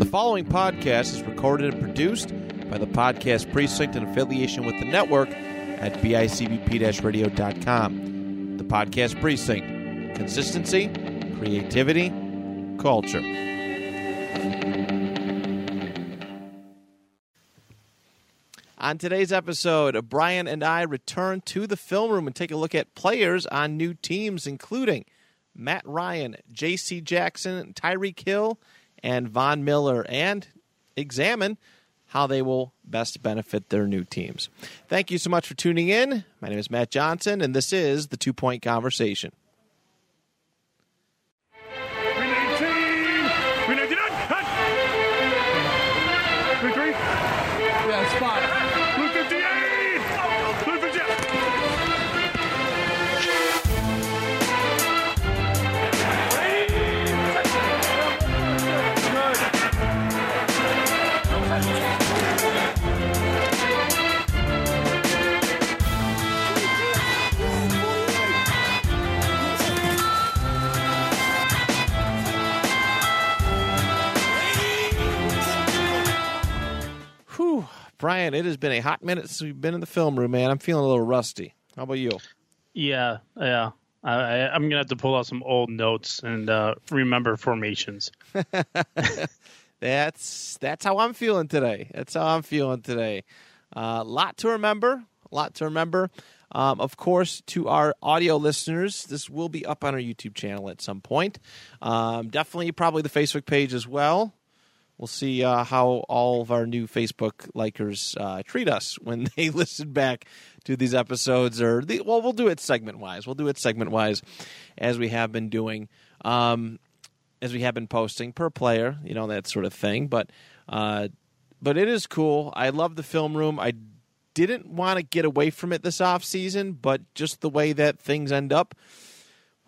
The following podcast is recorded and produced by the Podcast Precinct in affiliation with the network at bicbp radio.com. The Podcast Precinct consistency, creativity, culture. On today's episode, Brian and I return to the film room and take a look at players on new teams, including Matt Ryan, J.C. Jackson, Tyreek Hill, and Von Miller, and examine how they will best benefit their new teams. Thank you so much for tuning in. My name is Matt Johnson, and this is the Two Point Conversation. Brian, it has been a hot minute since we've been in the film room, man. I'm feeling a little rusty. How about you? Yeah, yeah. I, I, I'm gonna have to pull out some old notes and uh, remember formations. That's that's how I'm feeling today. That's how I'm feeling today. A uh, lot to remember. A lot to remember. Um, of course, to our audio listeners, this will be up on our YouTube channel at some point. Um, definitely, probably the Facebook page as well. We'll see uh, how all of our new Facebook likers uh, treat us when they listen back to these episodes. Or the, well, we'll do it segment wise. We'll do it segment wise, as we have been doing, um, as we have been posting per player, you know that sort of thing. But uh, but it is cool. I love the film room. I didn't want to get away from it this off season, but just the way that things end up.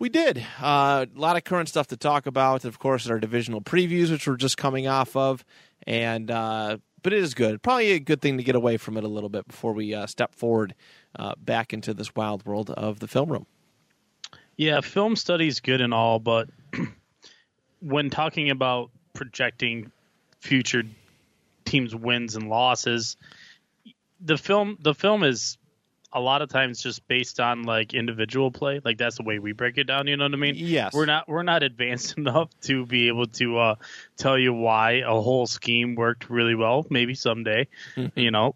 We did. Uh, a lot of current stuff to talk about. Of course, our divisional previews, which we're just coming off of, and uh, but it is good. Probably a good thing to get away from it a little bit before we uh, step forward uh, back into this wild world of the film room. Yeah, film study's good and all, but when talking about projecting future teams' wins and losses, the film the film is a lot of times just based on like individual play. Like that's the way we break it down. You know what I mean? Yes. We're not we're not advanced enough to be able to uh, tell you why a whole scheme worked really well. Maybe someday, you know,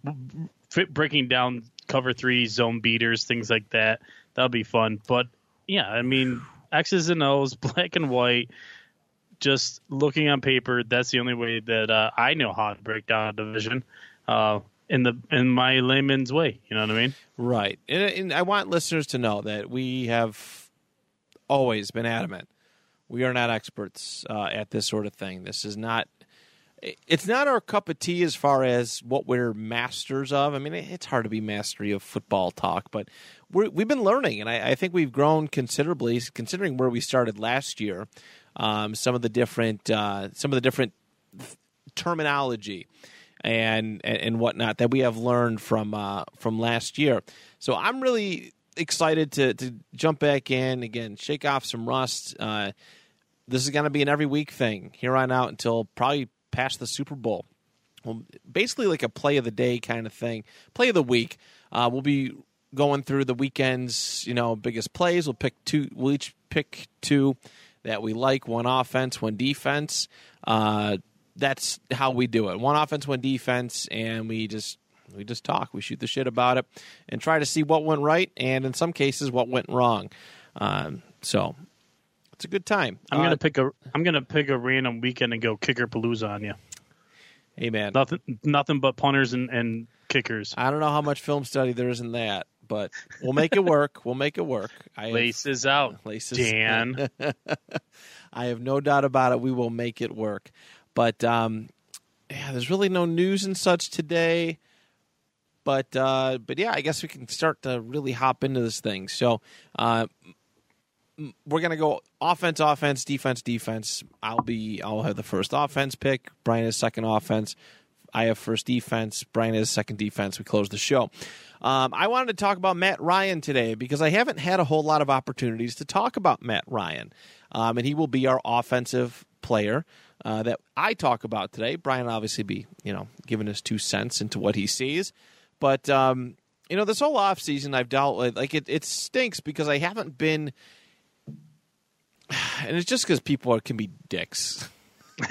breaking down cover three zone beaters, things like that. That'll be fun. But yeah, I mean X's and O's, black and white. Just looking on paper, that's the only way that uh, I know how to break down a division. Uh, in the in my layman's way. You know what I mean? Right. And, and I want listeners to know that we have always been adamant. We are not experts uh, at this sort of thing. This is not. It's not our cup of tea as far as what we're masters of. I mean, it's hard to be mastery of football talk, but we have been learning, and I, I, think we've grown considerably considering where we started last year. Um, some of the different, uh, some of the different terminology and, and and whatnot that we have learned from uh, from last year. So I'm really excited to to jump back in again, shake off some rust. Uh, this is going to be an every week thing here on out until probably past the Super Bowl. Well, basically like a play of the day kind of thing, play of the week. Uh, we'll be going through the weekend's you know biggest plays. We'll pick two. We'll each pick two that we like. One offense, one defense. Uh, that's how we do it. One offense, one defense, and we just we just talk. We shoot the shit about it and try to see what went right, and in some cases, what went wrong. Um, so it's a good time. I'm Uh, gonna pick a I'm gonna pick a random weekend and go kicker palooza on you. Hey man, Nothing nothing but punters and, and kickers. I don't know how much film study there is in that, but we'll make it work. we'll make it work. I Laces out, Laces- Dan. I have no doubt about it. We will make it work. But um, yeah, there's really no news and such today. But uh, but yeah, I guess we can start to really hop into this thing. So uh, we're gonna go offense, offense, defense, defense. I'll be I'll have the first offense pick. Brian is second offense. I have first defense. Brian is second defense. We close the show. Um, I wanted to talk about Matt Ryan today because I haven't had a whole lot of opportunities to talk about Matt Ryan, um, and he will be our offensive player uh, that I talk about today. Brian obviously be, you know, giving his two cents into what he sees. But, um, you know, this whole off season I've dealt with, like, it, it stinks because I haven't been, and it's just because people are, can be dicks.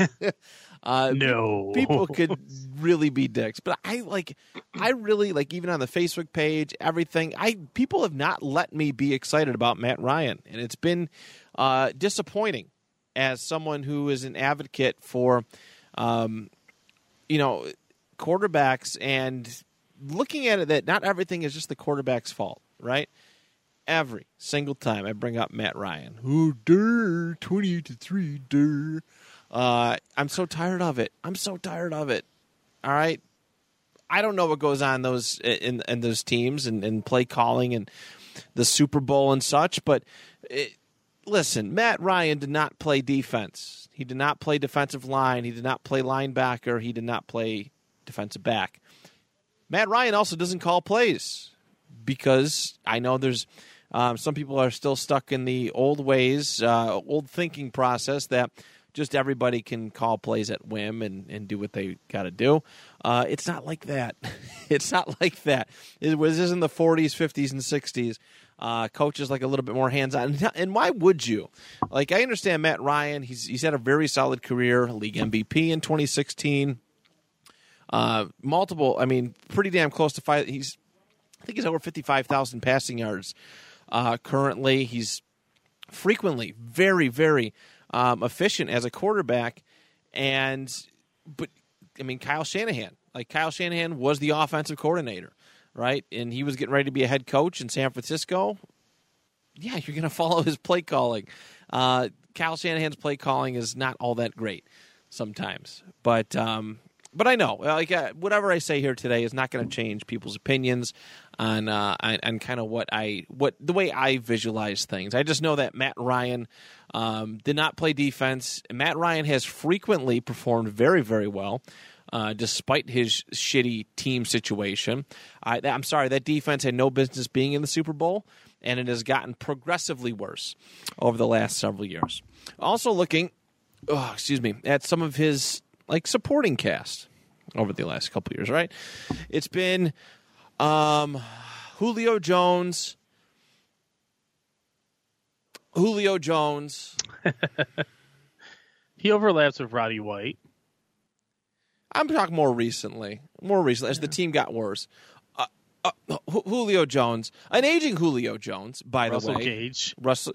uh, No. people could really be dicks but i like i really like even on the facebook page everything i people have not let me be excited about matt ryan and it's been uh disappointing as someone who is an advocate for um you know quarterbacks and looking at it that not everything is just the quarterback's fault right every single time I bring up Matt Ryan. Oh, der, twenty to 3, der. Uh, I'm so tired of it. I'm so tired of it. All right. I don't know what goes on those in in those teams and, and play calling and the Super Bowl and such, but it, listen, Matt Ryan did not play defense. He did not play defensive line. He did not play linebacker. He did not play defensive back. Matt Ryan also doesn't call plays because I know there's um, some people are still stuck in the old ways, uh, old thinking process that just everybody can call plays at whim and, and do what they got to do. Uh, it's not like that. it's not like that. It was this in the 40s, 50s, and 60s. Uh, coaches like a little bit more hands on. And why would you? Like I understand Matt Ryan. He's he's had a very solid career, league MVP in 2016. Uh, multiple. I mean, pretty damn close to five. He's I think he's over 55,000 passing yards uh, currently. He's frequently very, very um, efficient as a quarterback. And, but, I mean, Kyle Shanahan. Like, Kyle Shanahan was the offensive coordinator, right? And he was getting ready to be a head coach in San Francisco. Yeah, you're going to follow his play calling. Uh, Kyle Shanahan's play calling is not all that great sometimes. But, um, but I know, like uh, whatever I say here today is not going to change people's opinions on uh, on, on kind of what I what the way I visualize things. I just know that Matt Ryan um, did not play defense. Matt Ryan has frequently performed very very well. Uh, despite his shitty team situation, I, I'm sorry that defense had no business being in the Super Bowl, and it has gotten progressively worse over the last several years. Also, looking, oh, excuse me, at some of his like supporting cast over the last couple years, right? It's been um, Julio Jones, Julio Jones. He overlaps with Roddy White. I'm talking more recently, more recently as the team got worse. Uh, uh, Julio Jones, an aging Julio Jones, by Russell the way. Gage. Russell,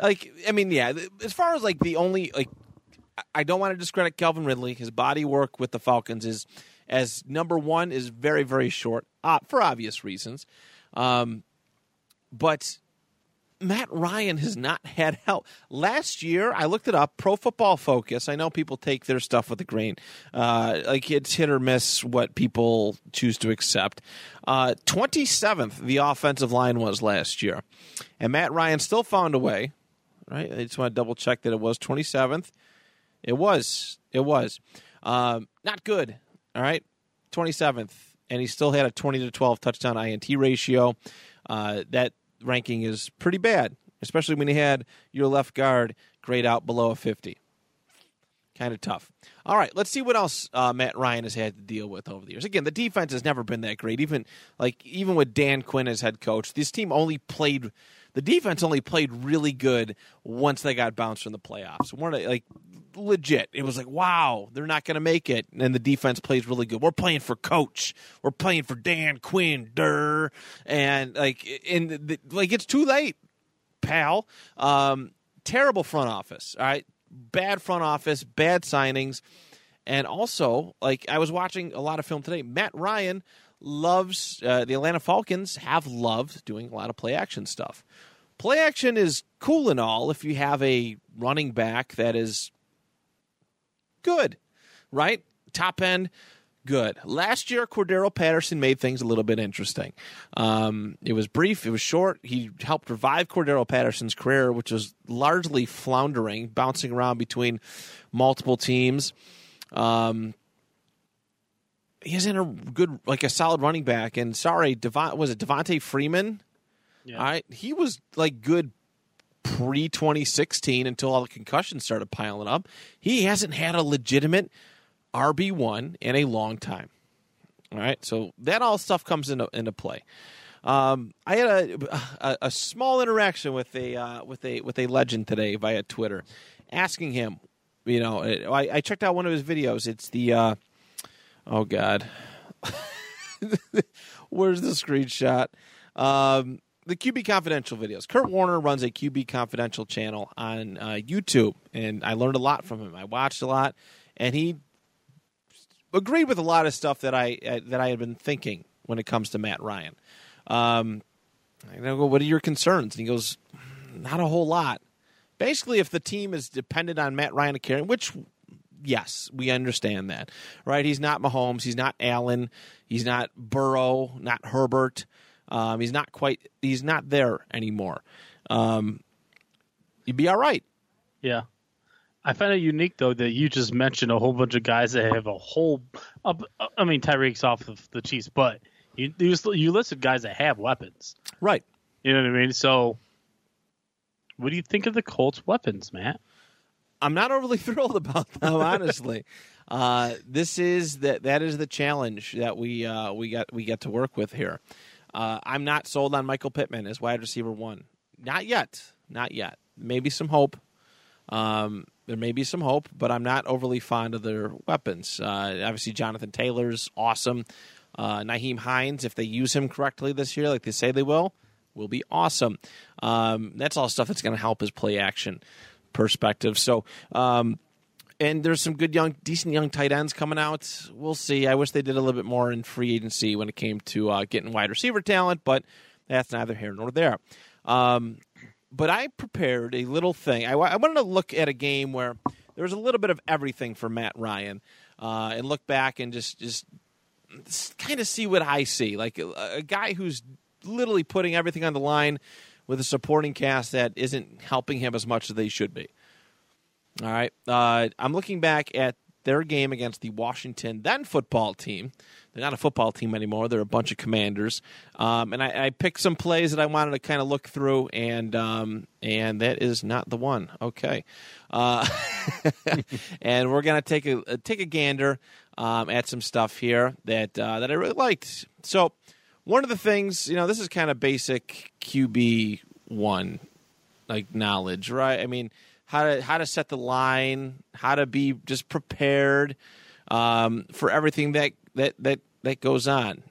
like I mean, yeah. As far as like the only like, I don't want to discredit Calvin Ridley. His body work with the Falcons is as number one is very very short uh, for obvious reasons, um, but Matt Ryan has not had help. Last year, I looked it up. Pro Football Focus. I know people take their stuff with a grain. Uh, like it's hit or miss what people choose to accept. Twenty seventh, the offensive line was last year, and Matt Ryan still found a way. Right. I just want to double check that it was twenty seventh. It was. It was. Um, not good. All right. Twenty seventh, and he still had a twenty to twelve touchdown INT ratio. Uh, that ranking is pretty bad, especially when he had your left guard grade out below a 50. Kind of tough. All right, let's see what else uh, Matt Ryan has had to deal with over the years. Again, the defense has never been that great. Even like even with Dan Quinn as head coach, this team only played. The defense only played really good once they got bounced from the playoffs. The, like legit. It was like, wow, they're not going to make it, and the defense plays really good. We're playing for coach. We're playing for Dan Quinn, der, and like, and the, like it's too late, pal. Um, terrible front office. All right, bad front office, bad signings, and also like I was watching a lot of film today. Matt Ryan loves uh, the Atlanta Falcons have loved doing a lot of play action stuff. Play action is cool and all if you have a running back that is good, right? Top end, good. Last year, Cordarrelle Patterson made things a little bit interesting. Um, it was brief, it was short. He helped revive Cordarrelle Patterson's career, which was largely floundering, bouncing around between multiple teams. Um, he isn't a good, like a solid running back. And sorry, Devon, was it Devonta Freeman? Yeah. All right, he was like good pre 2016 until all the concussions started piling up. He hasn't had a legitimate RB1 in a long time. All right, so that all stuff comes into into play. Um, I had a, a, a small interaction with a uh, with a with a legend today via Twitter, asking him, you know, I, I checked out one of his videos. It's the uh, oh god, where's the screenshot? Um, the QB Confidential videos. Kurt Warner runs a QB Confidential channel on uh, YouTube, and I learned a lot from him. I watched a lot, and he agreed with a lot of stuff that I uh, that I had been thinking when it comes to Matt Ryan. Um, I go, what are your concerns? And he goes, not a whole lot. Basically, if the team is dependent on Matt Ryan to carry, which yes, we understand that, right? He's not Mahomes, he's not Allen, he's not Burrow, not Herbert. Um, he's not quite. He's not there anymore. Um, you'd be all right. Yeah. I find it unique though that you just mentioned a whole bunch of guys that have a whole. I mean, Tyreek's off of the Chiefs, but you you, you listed guys that have weapons. Right. You know what I mean? So, what do you think of the Colts' weapons, Matt? I'm not overly thrilled about them, honestly. uh, this is that that is the challenge that we uh, we got we get to work with here. Uh, I'm not sold on Michael Pittman as wide receiver one. Not yet. Not yet. Maybe some hope. Um, there may be some hope, but I'm not overly fond of their weapons. Uh, obviously, Jonathan Taylor's awesome. Uh, Nyheim Hines, if they use him correctly this year, like they say they will, will be awesome. Um, that's all stuff that's going to help his play action perspective. So, um, and there's some good young, decent young tight ends coming out. We'll see. I wish they did a little bit more in free agency when it came to uh, getting wide receiver talent, but that's neither here nor there. Um, but I prepared a little thing. I, I, wanted to look at a game where there was a little bit of everything for Matt Ryan, uh, and look back and just just, kind of see what I see, like a, a guy who's literally putting everything on the line with a supporting cast that isn't helping him as much as they should be. All right. Uh, I'm looking back at their game against the Washington then football team. They're not a football team anymore. They're a bunch of commanders. Um, and I, I, picked some plays that I wanted to kind of look through, and um, and that is not the one. Okay. Uh, and we're gonna take a take a gander um, at some stuff here that uh, that I really liked. So one of the things, you know, this is kind of basic QB one like knowledge, right? I mean how to how to set the line, how to be just prepared um, for everything that that that that goes on.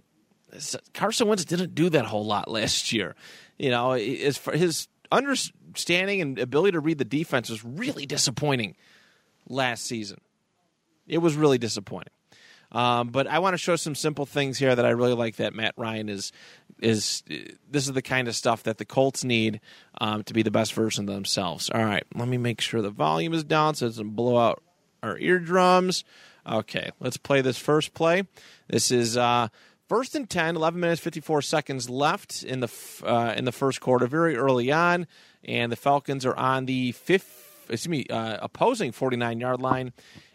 Carson Wentz didn't do that whole lot last year. You know, his his understanding and ability to read the defense was really disappointing last season. It was really disappointing. Um, but I want to show some simple things here that I really like that Matt Ryan is is this is the kind of stuff that the Colts need um, to be the best version of themselves. All right, let me make sure the volume is down so it doesn't blow out our eardrums. Okay, let's play this first play. This is uh, first and 10, 11 minutes 54 seconds left in the uh, in the first quarter, very early on, and the Falcons are on the fifth, excuse me, uh, opposing 49 yard line.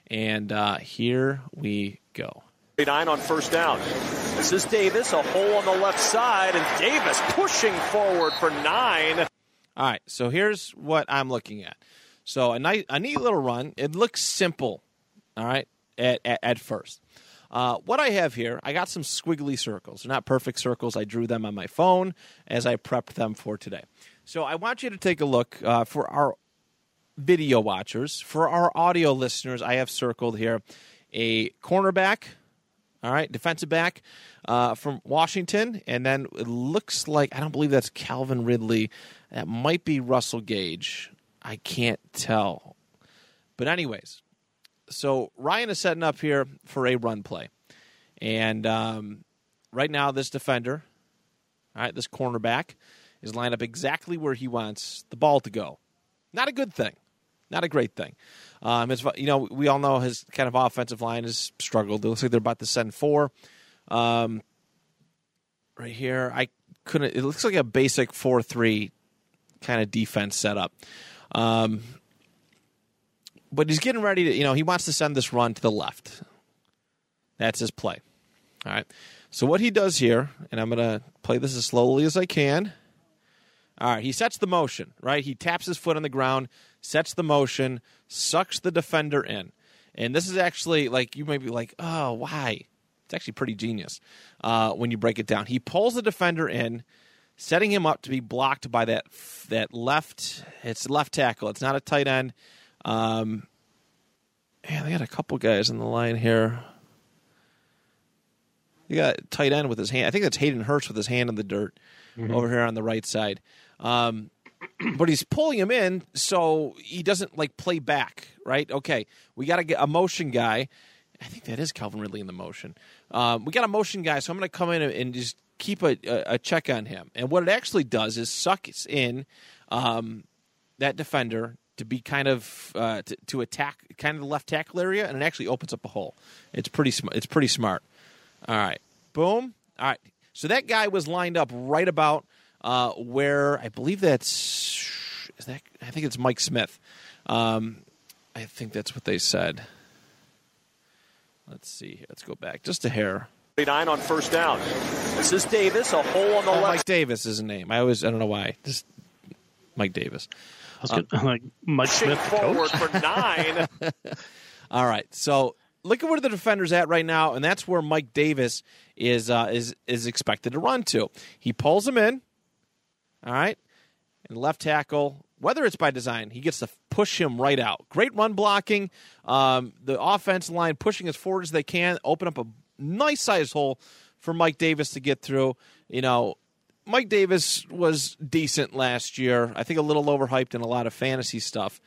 And uh, here we go. Nine on first down. This is Davis, a hole on the left side, and Davis pushing forward for nine. All right, so here's what I'm looking at. So a nice, a neat little run. It looks simple. All right, at at, at first. Uh, what I have here, I got some squiggly circles. They're not perfect circles. I drew them on my phone as I prepped them for today. So I want you to take a look uh, for our video watchers. For our audio listeners, I have circled here a cornerback, all right, defensive back uh, from Washington, and then it looks like I don't believe that's Calvin Ridley. That might be Russell Gage. I can't tell. But anyways, so Ryan is setting up here for a run play, and um, right now this defender, all right, this cornerback is lined up exactly where he wants the ball to go. Not a good thing. Not a great thing. Um, you know, we all know his kind of offensive line has struggled. It looks like they're about to send four. Um, right here, I couldn't. It looks like a basic four-three kind of defense setup. Um, but he's getting ready to. You know, he wants to send this run to the left. That's his play. All right. So what he does here, and I'm going to play this as slowly as I can. All right, he sets the motion, right? He taps his foot on the ground, sets the motion, sucks the defender in. And this is actually like you may be like, oh, why? It's actually pretty genius uh, when you break it down. He pulls the defender in, setting him up to be blocked by that that left. It's left tackle. It's not a tight end. Um, man, they got a couple guys in the line here. You got tight end with his hand. I think that's Hayden Hurst with his hand in the dirt over here on the right side. Um, but he's pulling him in so he doesn't like play back, right? Okay, we got to get a motion guy. I think that is Calvin Ridley in the motion. Um, we got a motion guy, so I'm going to come in and just keep a, a, check on him. And what it actually does is sucks in um, that defender to be kind of uh, to, to attack kind of the left tackle area, and it actually opens up a hole. It's pretty sm- it's pretty smart. All right, boom. All right, so that guy was lined up right about uh, where I believe that's is that I think it's Mike Smith. Um, I think that's what they said. Let's see here. Let's go back just a hair. 49 on first down. This is Davis, a hole on the Oh, left Mike Davis is a name. I always I don't know why. Just Mike Davis. I was gonna, like Mike Smith, the forward coach. for nine. All right. So look at where the defender's at right now, and that's where Mike Davis is uh, is is expected to run to. He pulls him in. All right, and left tackle. Whether it's by design, he gets to push him right out. Great run blocking. Um, the offense line pushing as forward as they can, open up a nice sized hole for Mike Davis to get through. You know, Mike Davis was decent last year. I think a little overhyped in a lot of fantasy stuff.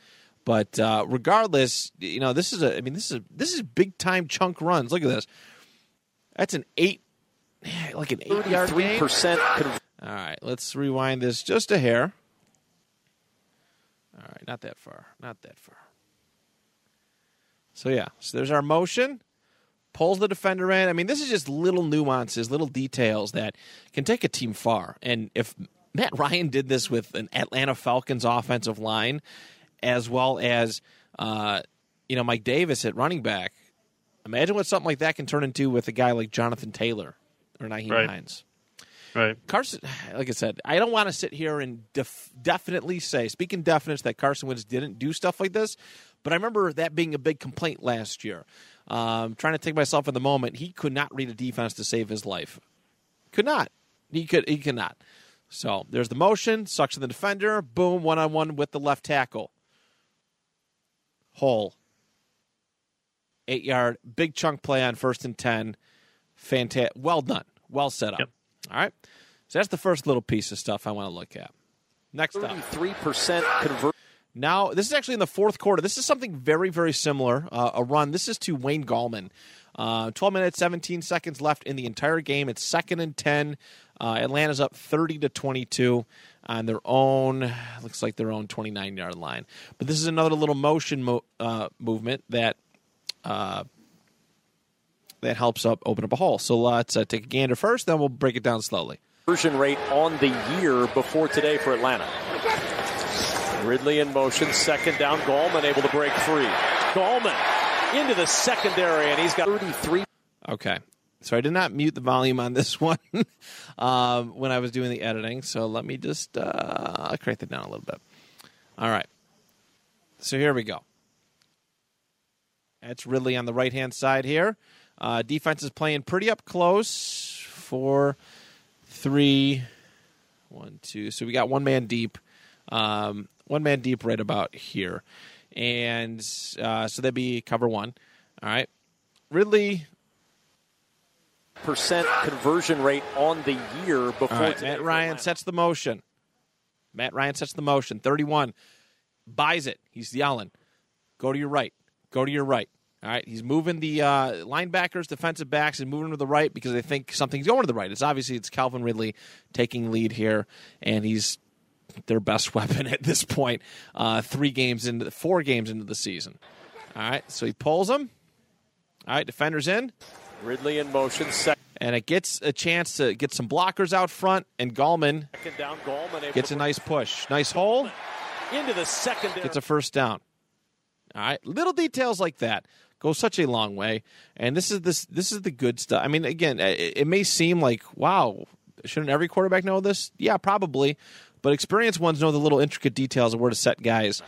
But uh, regardless, you know this is a. I mean, this is a, this is big time chunk runs. Look at this. That's an eight, like an eight yard game. 33% conversion. All right, let's rewind this just a hair. All right, not that far. Not that far. So yeah, so there's our motion. Pulls the defender in. I mean, this is just little nuances, little details that can take a team far. And if Matt Ryan did this with an Atlanta Falcons offensive line, as well as uh, you know Mike Davis at running back, imagine what something like that can turn into with a guy like Jonathan Taylor or Nyheim Right. Hines. Right. Carson, like I said, I don't want to sit here and def- definitely say, speaking definites, that Carson Wentz didn't do stuff like this. But I remember that being a big complaint last year. Um, trying to take myself in the moment, he could not read a defense to save his life. Could not. He could. He could not. So there's the motion, sucks in the defender, boom, one on one with the left tackle. Hole. Eight yard, big chunk play on first and ten. Fantastic. Well done. Well set up. Yep. All right. So that's the first little piece of stuff I want to look at. Next up. 33% conversion. Now, this is actually in the fourth quarter. This is something very, very similar. Uh, a run. This is to Wayne Gallman. Uh, 12 minutes, 17 seconds left in the entire game. It's second and 10. Uh, Atlanta's up 30 to 22 on their own, looks like their own 29 yard line. But this is another little motion mo- uh, movement that uh, that helps up open up a hole. So let's uh, take a gander first, then we'll break it down slowly. Conversion rate on the year before today for Atlanta. Ridley in motion, second down. Gallman able to break free. Gallman into the secondary, and he's got 33. Okay. So I did not mute the volume on this one um, when I was doing the editing. So let me just uh, crank that down a little bit. All right. So here we go. That's Ridley on the right hand side here. Uh, defense is playing pretty up close. Four, three, one, two. So we got one man deep. Um, one man deep right about here. And uh, so that'd be cover one. All right. Ridley percent conversion rate on the year before right, Matt Ryan sets the motion. Matt Ryan sets the motion. 31. Buys it. He's yelling. Go to your right. Go to your right. All right. He's moving the uh, linebackers, defensive backs, and moving to the right because they think something's going to the right. It's obviously it's Calvin Ridley taking lead here, and he's their best weapon at this point. Uh, three games into the, four games into the season. All right. So he pulls them. All right. Defenders in. Ridley in motion, second And it gets a chance to get some blockers out front, and Gallman down. Gallman Gets a nice push. Nice hole. into the secondary. Gets a first down. All right. Little details like that go such a long way. And this is this this is the good stuff. I mean, again, it, it may seem like wow, shouldn't every quarterback know this? Yeah, probably. but experienced ones know the little intricate details of where to set guys.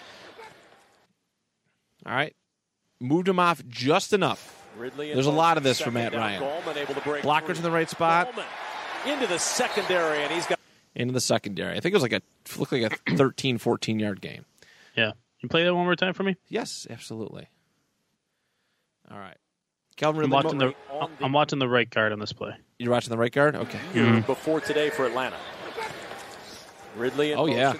All right, moved him off just enough. Ridley There's a lot of this motion, for Matt Ryan. down, able to break Blockers in the right spot. Gallman into the secondary, and he's got into the secondary. I think it was like a looked like a 13, 14 yard game. Yeah. You play that one more time for me? Yes, absolutely. All right, Calvin I'm Ridley. watching the I'm watching the right guard on this play. You're watching the right guard. Okay. Mm-hmm. before today for Atlanta. Ridley in Oh, yeah.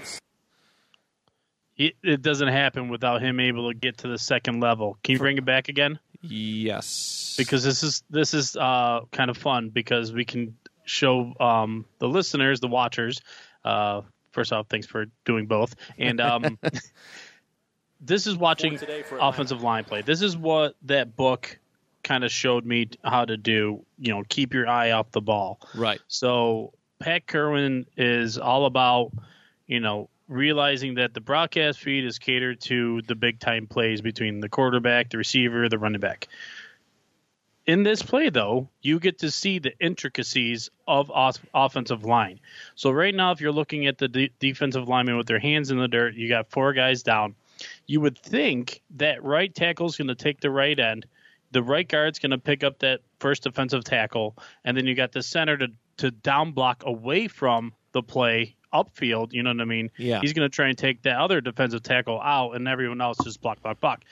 It, it doesn't happen without him able to get to the second level. Can you bring it back again? Yes. Because this is this is uh, kind of fun because we can show um, the listeners, the watchers. Uh, first off, thanks for doing both. And um, this is watching today offensive line play. This is what that book kind of showed me how to do. You know, keep your eye off the ball. right. So Pat Kirwan is all about, you know, realizing that the broadcast feed is catered to the big time plays between the quarterback, the receiver, the running back. In this play, though, you get to see the intricacies of os- offensive line. So right now, if you're looking at the de- defensive lineman with their hands in the dirt, you got four guys down. You would think that right tackle is going to take the right end, the right guard's going to pick up that first defensive tackle, and then you got the center to to down block away from the play upfield. You know what I mean? Yeah. He's going to try and take that other defensive tackle out, and everyone else just block, block, block.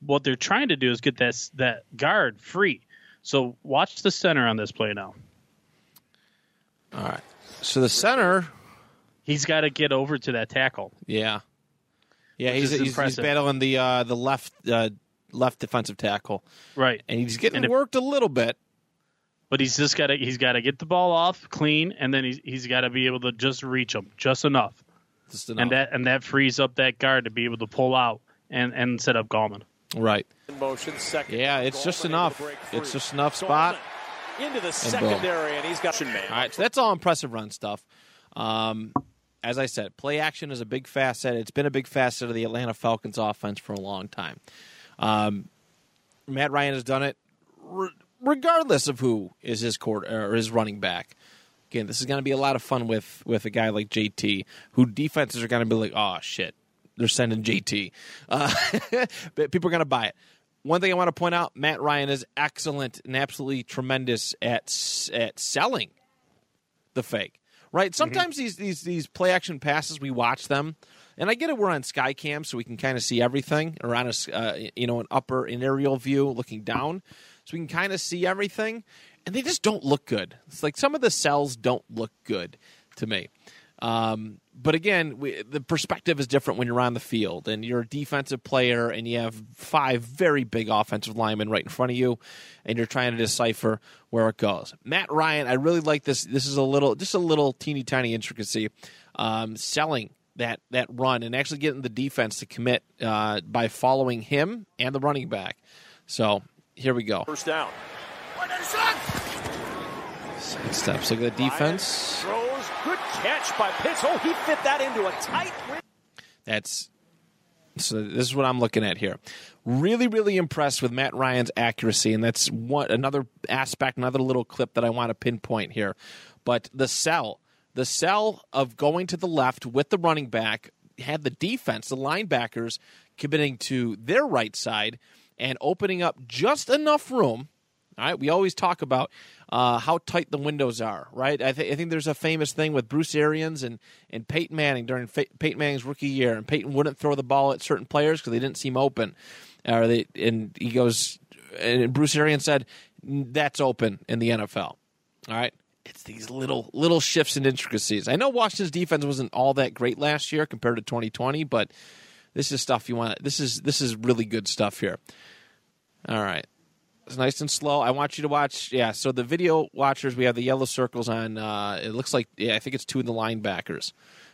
What they're trying to do is get that that guard free. So watch the center on this play now. All right. So the center, He's got to get over to that tackle. yeah, yeah, he's, he's, he's battling the uh, the left uh, left defensive tackle, Right. and he's getting And if- worked a little bit. But he's just got to he's got to get the ball off clean, and then he's he's got to be able to just reach him just enough, Just enough. and that and that frees up that guard to be able to pull out and and set up Gallman. right. In motion, second. Yeah, down, it's just enough. to break free. It's just enough spot. Gallman into the boom. secondary, and he's got man. All right, so that's all impressive run stuff. Um, as I said, play action is a big facet. It's been a big facet of the Atlanta Falcons offense for a long time. Um, Matt Ryan has done it re- regardless of who is his court or his running back. Again, this is going to be a lot of fun with with a guy like JT, who defenses are going to be like, oh shit, they're sending JT. Uh, but people are going to buy it. One thing I want to point out: Matt Ryan is excellent and absolutely tremendous at at selling the fake. Right? Sometimes these these these play action passes, we watch them, and I get it. We're on Skycam, so we can kind of see everything, or on a uh, you know an upper an aerial view looking down, so we can kind of see everything, and they just don't look good. It's like some of the cells don't look good to me. Um, but again, we, the perspective is different when you're on the field and you're a defensive player and you have five very big offensive linemen right in front of you, and you're trying to decipher where it goes. Matt Ryan, I really like this. This is a little, just a little teeny tiny intricacy, um, selling that that run and actually getting the defense to commit uh, by following him and the running back. So here we go. First down. Steps. Look at the defense. Throws. Good catch by Pitts. Oh, he fit that into a tight. That's so. This is what I'm looking at here. Really, really impressed with Matt Ryan's accuracy, and that's one another aspect, another little clip that I want to pinpoint here. But the sell, the sell of going to the left with the running back had the defense, the linebackers, committing to their right side and opening up just enough room right, we always talk about uh, how tight the windows are, right? I, th- I think there's a famous thing with Bruce Arians and, and Peyton Manning during Fa- Peyton Manning's rookie year, and Peyton wouldn't throw the ball at certain players because they didn't seem open, or they and he goes, and Bruce Arians said that's open in the NFL. All right, it's these little little shifts and intricacies. I know Washington's defense wasn't all that great last year compared to 2020, but this is stuff you want. This is this is really good stuff here. All right. It's nice and slow. I want you to watch. Yeah, so the video watchers, we have the yellow circles on. Uh, it looks like yeah, I think it's two of the linebackers.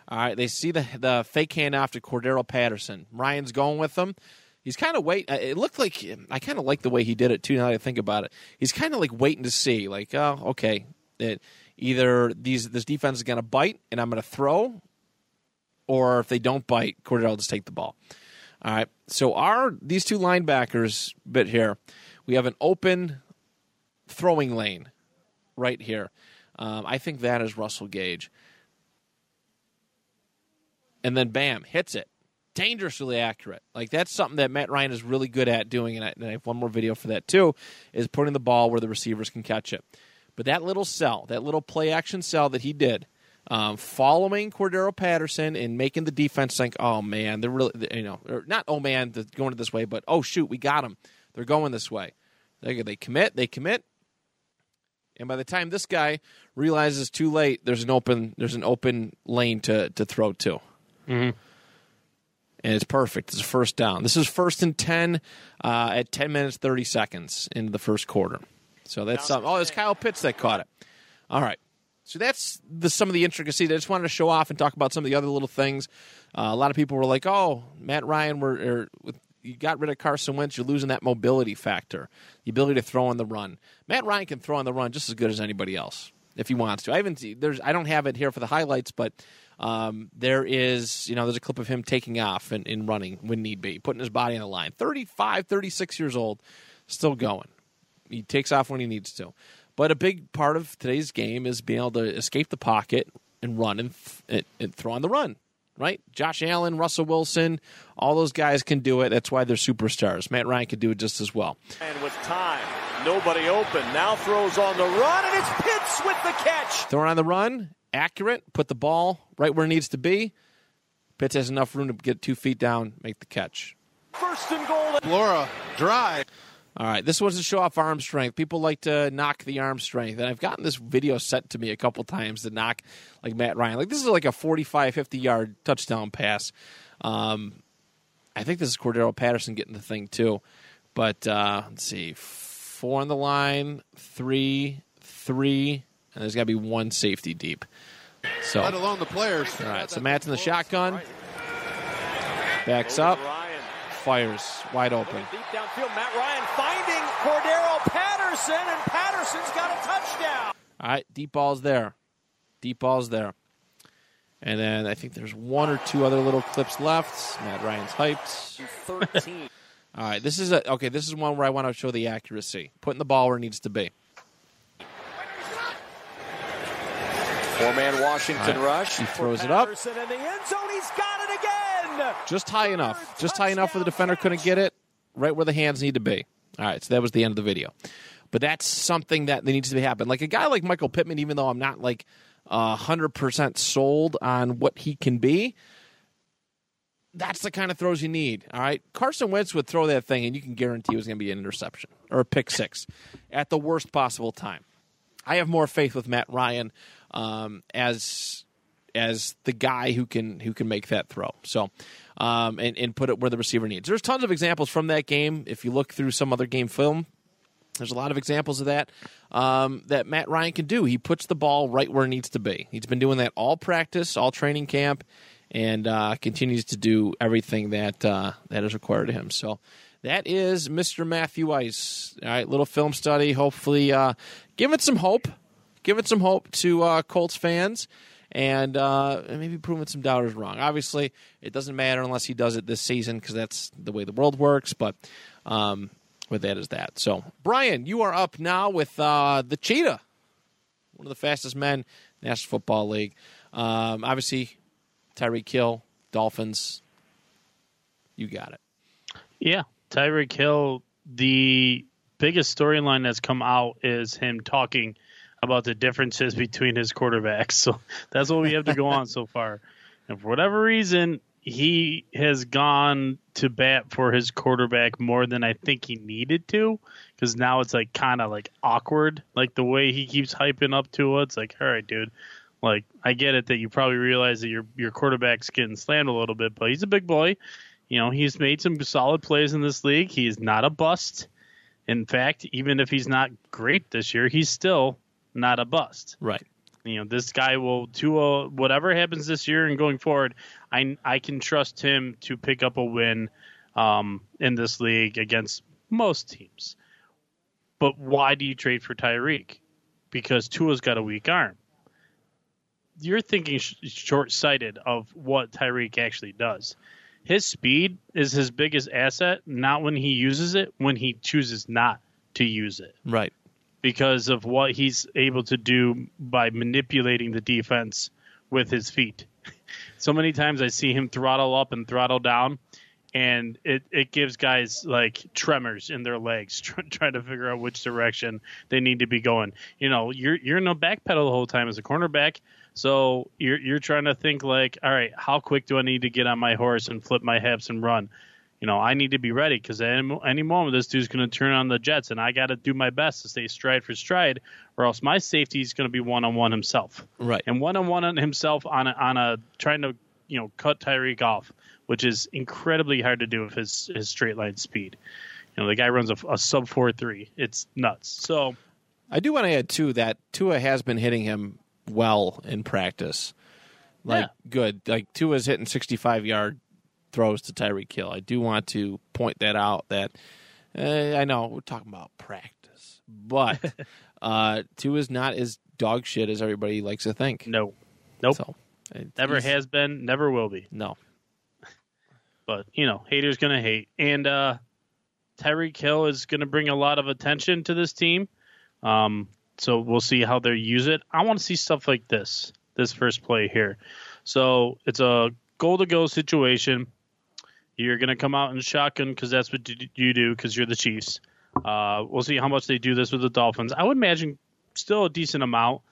All right, they see the the fake handoff to Cordarrelle Patterson. Ryan's going with them. He's kind of wait. uh, It looked like I kind of like the way he did it too. Now that I think about it, he's kind of like waiting to see. Like, oh, okay, it, either these this defense is going to bite and I'm going to throw, or if they don't bite, Cordarrelle will just take the ball. All right. So our these two linebackers bit here, we have an open throwing lane right here. Um, I think that is Russell Gage. and then bam, hits it. Dangerously accurate. Like that's something that Matt Ryan is really good at doing, and I, and I have one more video for that too, is putting the ball where the receivers can catch it. But that little sell, that little play action sell that he did, um, following Cordarrelle Patterson and making the defense think, oh man, they're really, you know, not oh man, going it this way, but oh shoot, we got them. They're going this way. They, they commit, they commit, and by the time this guy realizes too late, there's an open there's an open lane to to throw to. Mhm. And it's perfect. It's a first down. This is first and ten uh, at ten minutes thirty seconds into the first quarter. So that's something. Oh, it's Kyle Pitts that caught it. All right. So that's the, some of the intricacies. I just wanted to show off and talk about some of the other little things. Uh, a lot of people were like, "Oh, Matt Ryan, we're, or, with, you got rid of Carson Wentz. You're losing that mobility factor, the ability to throw on the run. Matt Ryan can throw on the run just as good as anybody else if he wants to. I haven't. There's. I don't have it here for the highlights, but um, there is. You know, there's a clip of him taking off and, and running when need be, putting his body on the line. 35, 36 years old, still going. He takes off when he needs to. But a big part of today's game is being able to escape the pocket and run and, th- and throw on the run. Right? Josh Allen, Russell Wilson, all those guys can do it. That's why they're superstars. Matt Ryan could do it just as well. And with time, nobody open. Now throws on the run, and it's Pitts with the catch. Throwing on the run, accurate, put the ball right where it needs to be. Pitts has enough room to get two feet down, make the catch. First and goal. Laura, drive. All right, this was to show off arm strength. People like to knock the arm strength, and I've gotten this video sent to me a couple times to knock like Matt Ryan. Like this is like a 45, 50 yard touchdown pass. Um, I think this is Cordarrelle Patterson getting the thing too. But uh, let's see, four on the line, three, three, and there's got to be one safety deep. So, Let alone the players. right, so Matt's in the shotgun, backs up. Fires wide open. Deep downfield, Matt Ryan finding Cordarrelle Patterson, and Patterson's got a touchdown. All right, deep ball's there. Deep ball's there. And then I think there's one or two other little clips left. Matt Ryan's hyped. 13. All right, this is a okay. This is one where I want to show the accuracy, putting the ball where it needs to be. Four-man Washington All right. rush. He throws it up. In the end zone. He's got it again. Just high enough, just high enough where the defender couldn't get it, right where the hands need to be. All right, so that was the end of the video. But that's something that needs to happen. Like a guy like Michael Pittman, even though I'm not like hundred percent sold on what he can be, that's the kind of throws you need. All right, Carson Wentz would throw that thing, and you can guarantee it was going to be an interception or a pick six at the worst possible time. I have more faith with Matt Ryan um, as as the guy who can who can make that throw. So, um, and and put it where the receiver needs. There's tons of examples from that game. If you look through some other game film, there's a lot of examples of that um, that Matt Ryan can do. He puts the ball right where it needs to be. He's been doing that all practice, all training camp, and uh, continues to do everything that uh, that is required of him. So. That is Mr. Matthew Ice. All right, little film study. Hopefully, uh, give it some hope. Give it some hope to uh, Colts fans and uh, maybe proving some doubters wrong. Obviously, it doesn't matter unless he does it this season because that's the way the world works. But um, with that is that. So, Brian, you are up now with uh, the Cheetah, one of the fastest men National Football League. Um, obviously, Tyreek Hill, Dolphins. You got it. Yeah, Tyreek Hill. The biggest storyline that's come out is him talking about the differences between his quarterbacks. So that's what we have to go on so far. And for whatever reason, he has gone to bat for his quarterback more than I think he needed to. Because now it's like kind of like awkward, like the way he keeps hyping up to it. It's like, all right, dude. Like I get it that you probably realize that your your quarterback's getting slammed a little bit, but he's a big boy. You know, he's made some solid plays in this league. He's not a bust. In fact, even if he's not great this year, he's still not a bust. Right. You know, this guy will to uh, whatever happens this year and going forward. I I can trust him to pick up a win um, in this league against most teams. But why do you trade for Tyreek? Because Tua's got a weak arm. You're thinking sh- short-sighted of what Tyreek actually does. His speed is his biggest asset, not when he uses it, when he chooses not to use it Right. Because of what he's able to do by manipulating the defense with his feet. so many times I see him throttle up and throttle down, and it, it gives guys like tremors in their legs try, trying to figure out which direction they need to be going. You know, you're you're in a back pedal the whole time as a cornerback, so you're you're trying to think like, all right, how quick do I need to get on my horse and flip my hips and run? You know, I need to be ready because any, any moment this dude's going to turn on the jets, and I got to do my best to stay stride for stride, or else my safety is going to be one on one himself Right. and one on one on himself on a, on a trying to you know cut Tyreek off, which is incredibly hard to do with his his straight line speed. You know the guy runs a, a sub four three. It's nuts. So I do want to add too that Tua has been hitting him well in practice. Like Yeah. good. Like Tua's hitting 65 yard throws to Tyreek Hill. I do want to point that out. That uh, I know we're talking about practice, but uh, Tua's not as dog shit as everybody likes to think. no, nope, So, it- never has been, never will be. No. But you know, haters gonna hate, and uh, Tyreek Hill is gonna bring a lot of attention to this team. Um, so we'll see how they use it. I want to see stuff like this. This first play here. So it's a goal to go situation. You're gonna come out in shotgun because that's what you- you do because you're the Chiefs. Uh, we'll see how much they do this with the Dolphins. I would imagine still a decent amount.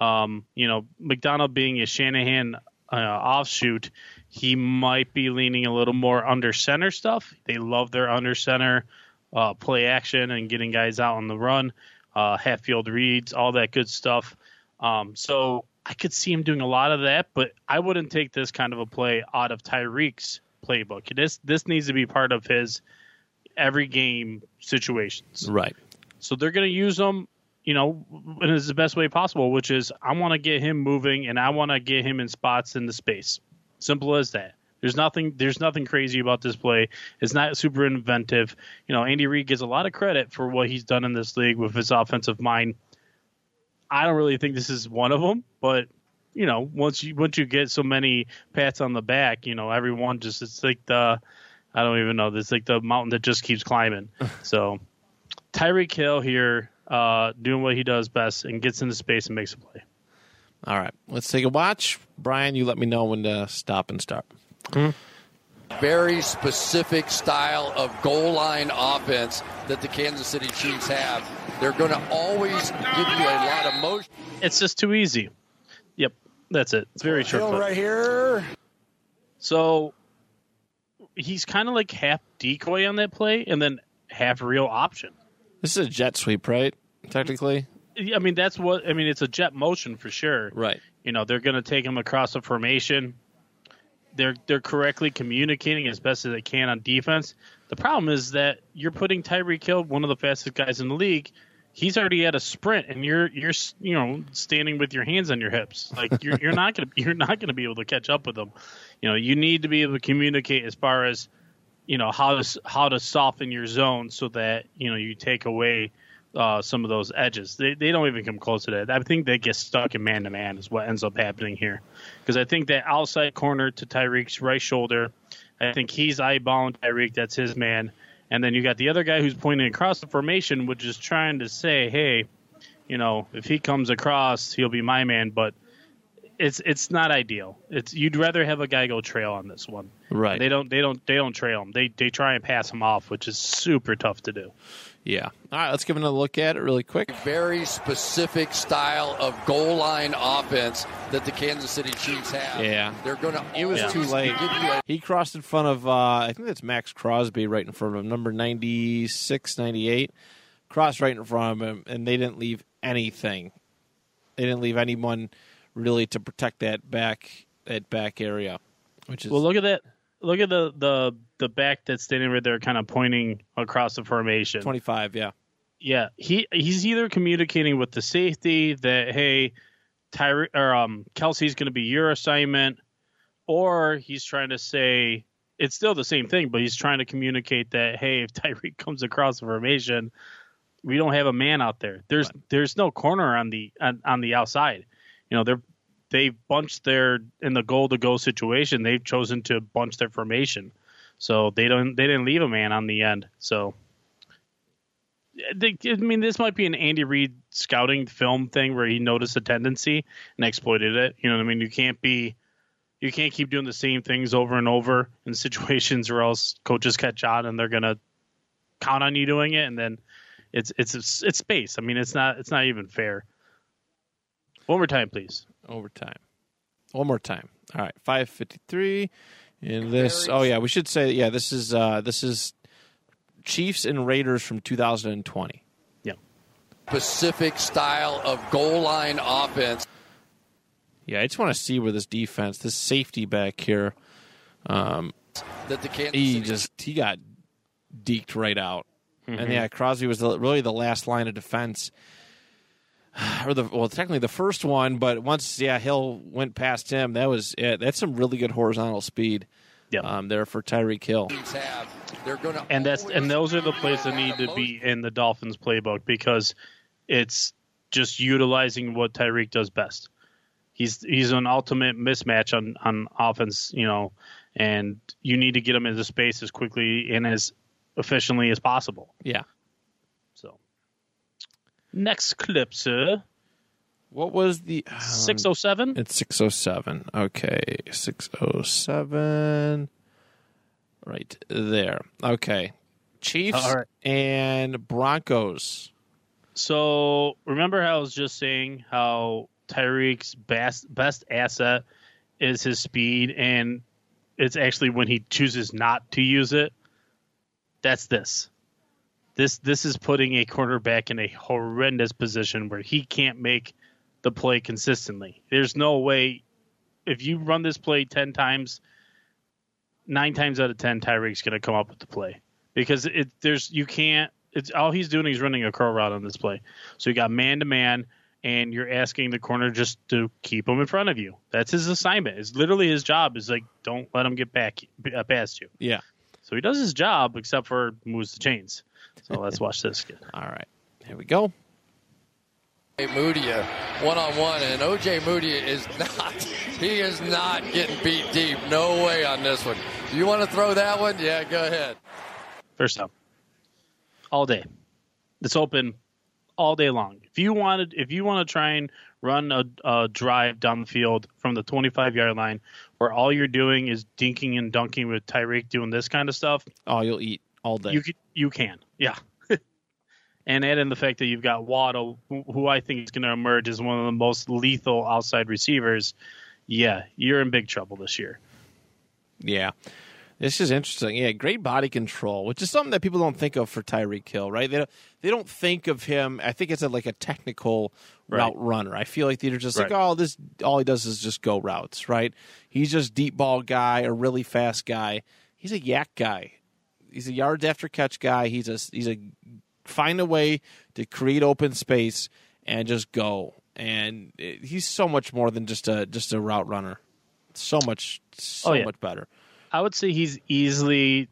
Um, you know, McDaniel being a Shanahan uh, offshoot, he might be leaning a little more under center stuff. They love their under center uh, play action and getting guys out on the run, uh, half field reads, all that good stuff. Um, so I could see him doing a lot of that, but I wouldn't take this kind of a play out of Tyreek's playbook. This this needs to be part of his every game situations. Right. So they're going to use them, you know, in the best way possible, which is I want to get him moving and I want to get him in spots in the space. Simple as that. There's nothing. There's nothing crazy about this play. It's not super inventive. You know, Andy Reid gets a lot of credit for what he's done in this league with his offensive mind. I don't really think this is one of them, but you know, once you once you get so many pats on the back, you know, everyone just it's like the I don't even know. It's like the mountain that just keeps climbing. so Tyreek Hill here, uh, doing what he does best and gets into space and makes a play. All right. Let's take a watch. Brian, you let me know when to stop and start. very specific style of goal line offense that the Kansas City Chiefs have. They're going to always give you a lot of motion. It's just too easy. Yep, that's it. It's very short. Hill right here. So he's kind of like half decoy on that play and then half real option. This is a jet sweep, right? Technically. I mean, that's what I mean. It's a jet motion for sure. Right. You know, they're going to take him across the formation. They're they're correctly communicating as best as they can on defense. The problem is that you're putting Tyreek Hill, one of the fastest guys in the league. He's already at a sprint, and you're you're you know standing with your hands on your hips. Like you're you're not gonna you're not gonna be able to catch up with him. You know, you need to be able to communicate as far as you know how to how to soften your zone so that you know you take away uh, some of those edges. They they don't even come close to that. I think they get stuck in man to man is what ends up happening here, because I think that outside corner to Tyreek's right shoulder, I think he's eyeballing Tyreek. That's his man, and then you got the other guy who's pointing across the formation, which is trying to say, hey, you know, if he comes across, he'll be my man, but. It's it's not ideal. It's you'd rather have a guy go trail on this one. Right. They don't they don't they don't trail him. They they try and pass him off, which is super tough to do. Yeah. All right. Let's give another look at it really quick. Very specific style of goal line offense that the Kansas City Chiefs have. Yeah. They're going to It was always too late. a He crossed in front of, uh, I think that's Maxx Crosby right in front of him, number 96, 98. Crossed right in front of him, and they didn't leave anything. They didn't leave anyone really to protect that back that back area, which is Well, look at that. Look at the the the back that's standing right there, kind of pointing across the formation. 25. Yeah. Yeah, he he's either communicating with the safety that hey, Tyre or um Kelce's going to be your assignment, or he's trying to say it's still the same thing, but he's trying to communicate that hey, if Tyreek comes across the formation, we don't have a man out there. There's there's no corner on the on, on the outside. You know they're they bunched their in the goal to go situation. They've chosen to bunch their formation, so they don't they didn't leave a man on the end. So they, I mean, this might be an Andy Reid scouting film thing where he noticed a tendency and exploited it. You know what I mean? You can't be, you can't keep doing the same things over and over in situations, or else coaches catch on and they're gonna count on you doing it, and then it's it's it's space. I mean, it's not it's not even fair. One more time, please. Overtime. One more time. All right, five fifty three. And this. Oh yeah, we should say yeah. This is uh this is Chiefs and Raiders from 2020. Yeah, Pacific style of goal line offense. Yeah, I just want to see where this defense, this safety back here, that the Kansas he City just he got deked right out. Mm-hmm. And yeah, Crosby was the, really the last line of defense, or the well, technically the first one. But once yeah, Hill went past him, that was it. That's some really good horizontal speed. Yep. um, there for Tyreek Hill. teams have, they're going to and that's and those are the plays that need to be in the Dolphins playbook because it's just utilizing what Tyreek does best. He's he's an ultimate mismatch on on offense, you know, and you need to get him into space as quickly and as efficiently as possible. Yeah. So, next clip, sir, What was the um, six oh seven. It's six oh seven. Okay, six oh seven. Right there. Okay, Chiefs All right. and Broncos. So remember how I was just saying how Tyreek's best best asset is his speed, and it's actually when he chooses not to use it. That's this. This this is putting a quarterback in a horrendous position where he can't make the play consistently. There's no way if you run this play ten times, nine times out of ten, Tyreek's going to come up with the play because it there's you can't. It's all he's doing. is running a curl route on this play. So you got man to man, and you're asking the corner just to keep him in front of you. That's his assignment. It's literally his job. Is like don't let him get back uh, past you. Yeah. So he does his job, except for moves the chains. So let's watch this. Kid. All right. Here we go. Moody one on one, and OJ Moody is not. He is not getting beat deep. No way on this one. You want to throw that one? Yeah, go ahead. First up, all day. It's open all day long. If you wanted, if you want to try and run a, a drive down the field from the 25 yard line, where all you're doing is dinking and dunking with Tyreek doing this kind of stuff, Oh, you'll eat all day. you could, you can, yeah. and add in the fact that you've got Waddle, who, who I think is going to emerge as one of the most lethal outside receivers. Yeah, you're in big trouble this year. Yeah. This is interesting. Yeah, great body control, which is something that people don't think of for Tyreek Hill, right? They don't, they don't think of him. I think it's a, like a technical Right. route runner. I feel like they're just like, Right. oh, this all he does is just go routes, right? He's just deep ball guy, a really fast guy. He's a YAC guy. He's a yards after catch guy. He's a he's a find a way to create open space and just go. And it, he's so much more than just a just a route runner. So much so Oh, yeah. much better. I would say he's easily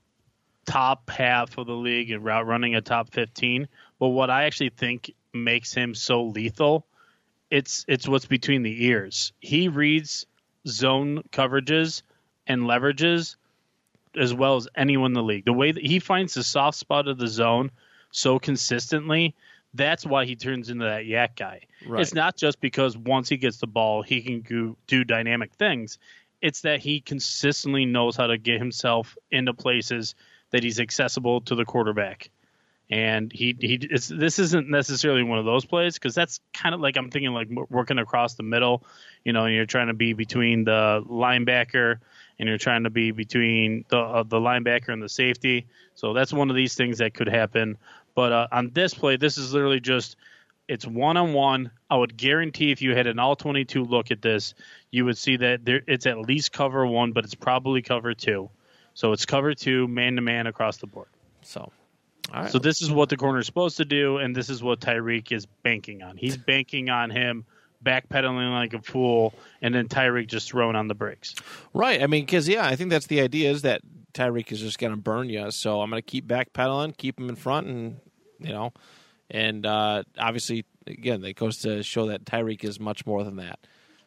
top half of the league in route running, a top 15. But what I actually think makes him so lethal, it's it's what's between the ears. He reads zone coverages and leverages as well as anyone in the league. The way that he finds the soft spot of the zone so consistently, that's why he turns into that YAC guy. Right. It's not just because once he gets the ball, he can go, do dynamic things. It's that he consistently knows how to get himself into places that he's accessible to the quarterback. And he he it's, this isn't necessarily one of those plays because that's kind of like I'm thinking like working across the middle, you know, and you're trying to be between the linebacker and you're trying to be between the uh, the linebacker and the safety. So that's one of these things that could happen. But uh, on this play, this is literally just it's one on one. I would guarantee if you had an all 22 look at this, you would see that there it's at least cover one, but it's probably cover two. So it's cover two, man to man across the board. So, all right. So this is what the corner is supposed to do, and this is what Tyreek is banking on. He's banking on him backpedaling like a fool, and then Tyreek just throwing on the brakes. right. I mean, because yeah, I think that's the idea is that Tyreek is just going to burn you. So I'm going to keep backpedaling, keep him in front, and you know, and uh, obviously, again, that goes to show that Tyreek is much more than that.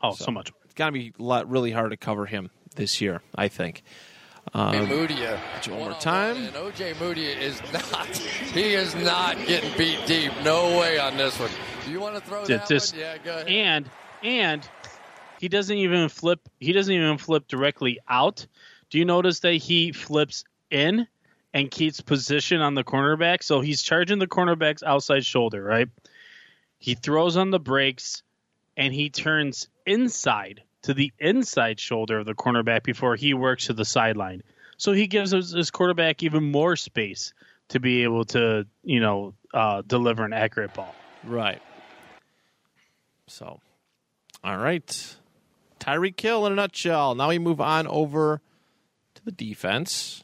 Oh, so, much. It's going to be a lot, really hard to cover him this year. I think. Um, Moody one more one-on-one, time. And OJ Moody is not. He is not getting beat deep. No way on this one. Do you want to throw Ju- that just- one? Yeah, go ahead. And and he doesn't even flip. He doesn't even flip directly out. Do you notice that he flips in and keeps position on the cornerback? So he's charging the cornerback's outside shoulder, right? He throws on the brakes and he turns inside to the inside shoulder of the cornerback before he works to the sideline. So he gives his, his quarterback even more space to be able to, you know, uh, deliver an accurate ball. Right. So, all right. Tyreek Kill in a nutshell. Now we move on over to the defense.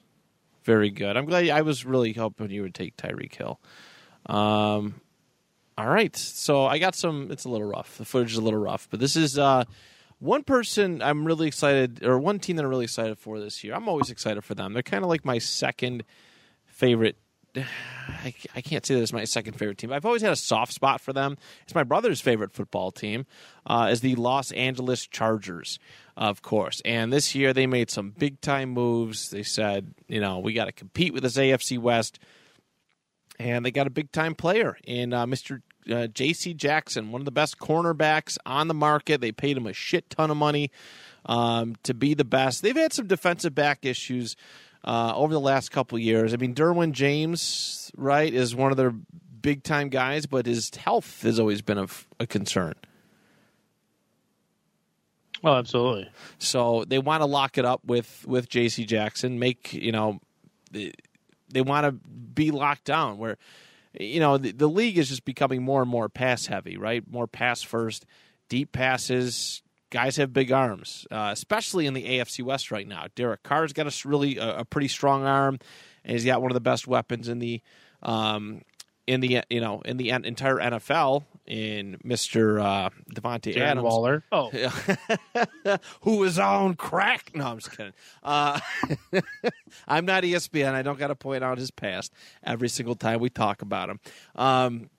Very good. I'm glad I was really hoping you would take Tyreek Hill. Um, all right. So I got some. It's a little rough. The footage is a little rough, but this is uh, one person I'm really excited, or one team that I'm really excited for this year. I'm always excited for them. They're kind of like my second favorite. I, I can't say that it's my second favorite team. I've always had a soft spot for them. It's my brother's favorite football team, uh, is the Los Angeles Chargers, of course. And this year they made some big time moves. They said, you know, we got to compete with this AFC West and they got a big time player in uh, Mr. Uh, J.C. Jackson, one of the best cornerbacks on the market. They paid him a shit ton of money um, to be the best. They've had some defensive back issues uh, over the last couple years. I mean, Derwin James, right, is one of their big time guys, but his health has always been a, a concern. Oh, absolutely. So they want to lock it up with with J.C. Jackson. Make you know. The, they want to be locked down where you know the, the league is just becoming more and more pass heavy right more pass first deep passes guys have big arms uh, especially in the afc west right now derek carr's got a really a, a, pretty strong arm and he's got one of the best weapons in the um, in the you know in the entire nfl in Mr. Uh, Davante Darren Adams, Waller. Oh, who is on crack? No, I'm just kidding. Uh, I'm not ESPN. I don't got to point out his past every single time we talk about him. Um,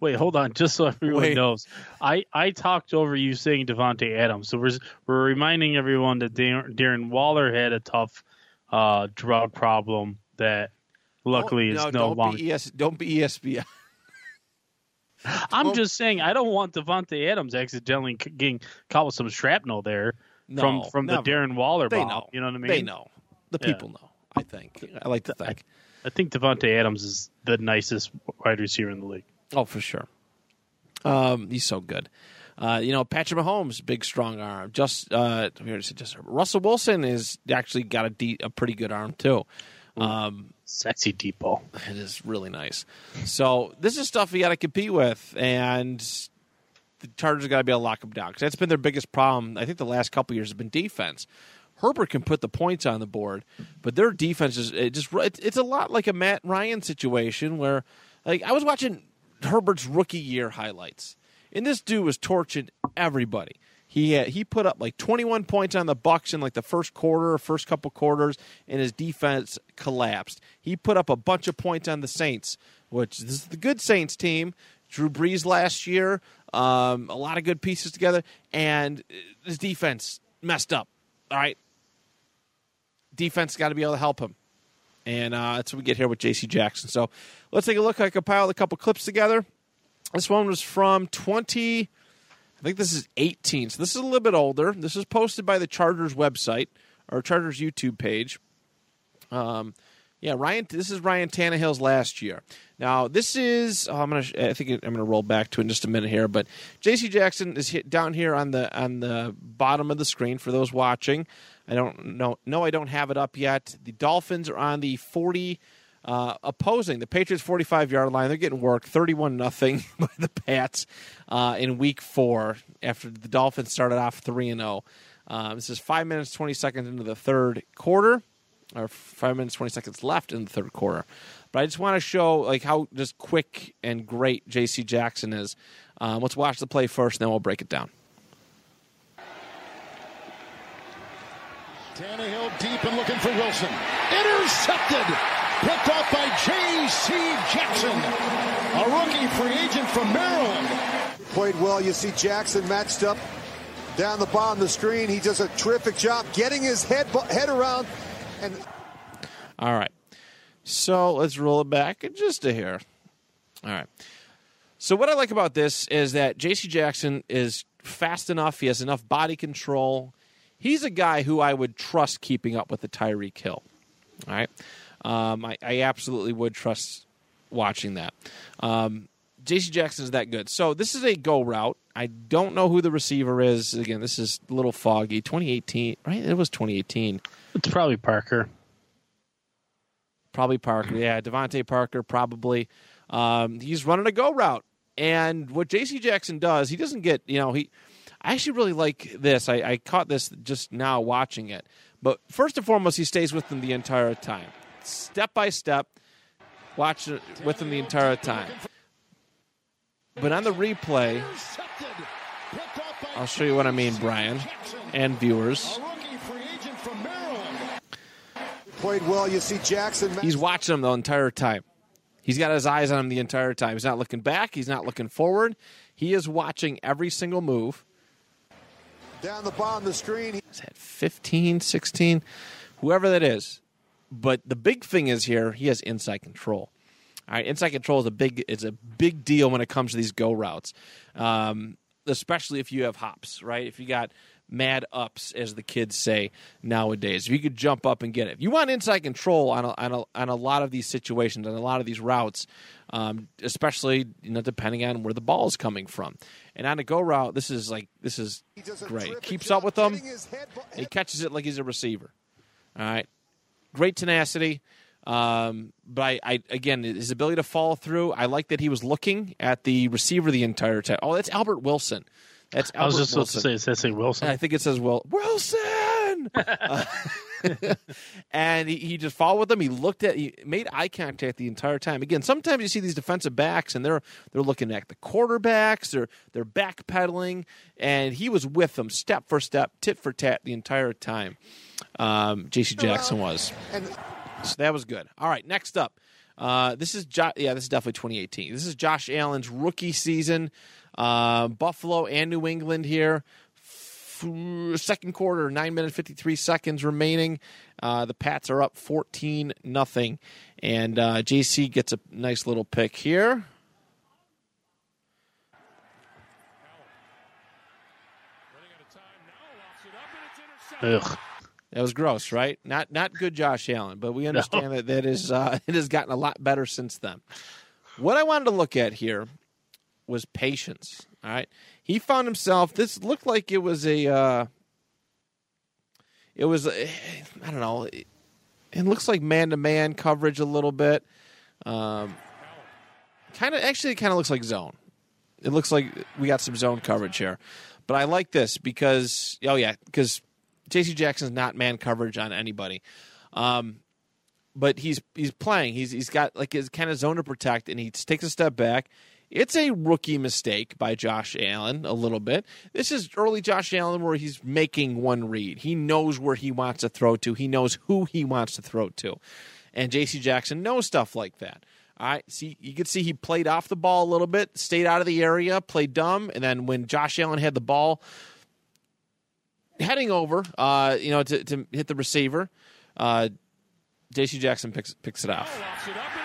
wait, hold on, just so everyone Wait. knows, I I talked over you saying Davante Adams, so we're we're reminding everyone that Darren, Darren Waller had a tough uh, drug problem that luckily oh, is no, no don't longer. Be ES, don't be ESPN. I'm don't- just saying I don't want Davante Adams accidentally getting caught with some shrapnel there No, from from never. the Darren Waller They bomb. know. You know what I mean? They know. The Yeah. people know. I think. I like to think. I think Davante Adams is the nicest wide receiver in the league. Oh, for sure. Um, he's so good. Uh, you know, Patrick Mahomes, big strong arm. Just uh, we already said just Russell Wilson is actually got a, de- a pretty good arm too. Um, Sexy deep ball. it is really nice. So this is stuff you got to compete with, and the Chargers got to be able to lock them down because that's been their biggest problem. I think the last couple years has been defense. Herbert can put the points on the board, but their defense is it just it's, it's a lot like a Matt Ryan situation where, like I was watching Herbert's rookie year highlights, and this dude was torching everybody. He had, he put up like 21 points on the Bucs in like the first quarter, first couple quarters, and his defense collapsed. He put up a bunch of points on the Saints, which this is the good Saints team. Drew Brees last year, um, a lot of good pieces together, and his defense messed up. All right, defense got to be able to help him. And uh, that's what we get here with J.C. Jackson. So let's take a look. I compiled a couple clips together. This one was from 20, I think this is 18. So this is a little bit older. This is posted by the Chargers website or Chargers YouTube page. Um, yeah, Ryan. This is Ryan Tannehill's last year. Now, this is. Oh, I'm gonna. I think I'm gonna roll back to it in just a minute here. But J.C. Jackson is hit down here on the on the bottom of the screen for those watching. I don't know. No, I don't have it up yet. The Dolphins are on the 40 uh, opposing the Patriots 45 yard line. They're getting worked 31 nothing by the Pats uh, in Week Four after the Dolphins started off three and zero. Um, this is five minutes 20 seconds into the third quarter or five minutes twenty seconds left in the third quarter. But I just want to show like how just quick and great J.C. Jackson is. Um, let's watch the play first, and then we'll break it down. Tannehill deep and looking for Wilson. Intercepted. Picked off by J.C. Jackson, a rookie free agent from Maryland. played well. You see Jackson matched up down the bottom of the screen. He does a terrific job getting his head head around and All right. So let's roll it back just a hair. All right. So what I like about this is that J.C. Jackson is fast enough. He has enough body control. He's a guy who I would trust keeping up with the Tyreek Hill. All right, um, I, I absolutely would trust watching that. Um, J.C. Jackson is that good. So this is a go route. I don't know who the receiver is. Again, this is a little foggy. 2018, right? It was 2018. It's probably Parker. Probably Parker. Yeah, DeVante Parker, probably. Um, he's running a go route. And what J.C. Jackson does, he doesn't get, you know, he. I actually really like this. I, I caught this just now watching it. But first and foremost, he stays with them the entire time. Step by step, watch it with them the entire time. But on the replay, Intercepted. Picked off by I'll show you what I mean, Brian, and viewers. A rookie free agent from Maryland. Played well. You see Jackson. He's watching them the entire time. He's got his eyes on him the entire time. He's not looking back. He's not looking forward. He is watching every single move. Down the bottom of the screen. Is that 15, 16? Whoever that is. But the big thing is here, he has inside control. All right, inside control is a big it's a big deal when it comes to these go routes, um, especially if you have hops. Right, if you got mad ups, as the kids say nowadays, if you could jump up and get it. If you want inside control on a, on a, on a lot of these situations on a lot of these routes, um, especially you know depending on where the ball is coming from. And on a go route, this is like this is great. Keeps up with them. He catches it like he's a receiver. All right, great tenacity. Um, but I, I, again, his ability to follow through. I like that he was looking at the receiver the entire time. Oh, that's Albert Wilson. That's Albert I was just Wilson. supposed to say, it says Wilson? I think it says Will Wilson. Uh, and he, he just followed with them. He looked at, he made eye contact the entire time. Again, sometimes you see these defensive backs and they're they're looking at the quarterbacks. They're they're backpedaling, and he was with them step for step, tit for tat the entire time. Um, J.C. Jackson was. So that was good. All right, next up. Uh, this is jo- yeah, this is definitely 2018. This is Josh Allen's rookie season. Uh, Buffalo and New England here. F- second quarter, nine minutes fifty three seconds remaining. Uh, the Pats are up fourteen nothing, and uh, JC gets a nice little pick here. Ugh. That was gross, right? Not not good, Josh Allen, but we understand that that is uh, it has gotten a lot better since then. What I wanted to look at here was patience. All right, he found himself. This looked like it was a. Uh, it was I I don't know. It, it looks like man to man coverage a little bit. Um, kind of actually, it kind of looks like zone. It looks like we got some zone coverage here, but I like this because oh yeah, because J.C. Jackson's not man coverage on anybody. Um, but he's he's playing. He's he's got like his kind of zone to protect, and he takes a step back. It's a rookie mistake by Josh Allen a little bit. This is early Josh Allen where he's making one read. He knows where he wants to throw to. He knows who he wants to throw to, and J.C. Jackson knows stuff like that. All right, see, you could see he played off the ball a little bit, stayed out of the area, played dumb, and then when Josh Allen had the ball, heading over, uh, you know, to, to hit the receiver. Uh, J.C. Jackson picks picks it off. Lofts it up and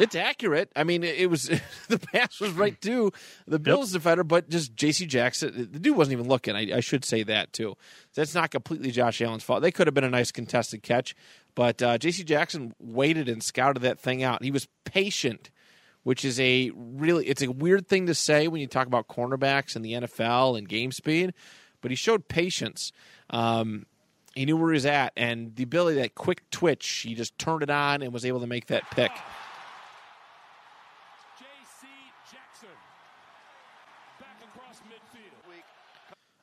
it's accurate. I mean, it, was the pass was right to the Bills defender, but just J.C. Jackson, the dude wasn't even looking. I, I should say that too. That's not completely Josh Allen's fault. They could have been a nice contested catch, but uh, J.C. Jackson waited and scouted that thing out. He was patient, which is a really it's a weird thing to say when you talk about cornerbacks in the NFL and game speed, but he showed patience. Um, he knew where he was at, and the ability that quick twitch. He just turned it on and was able to make that pick. J.C. Jackson. Back across midfield.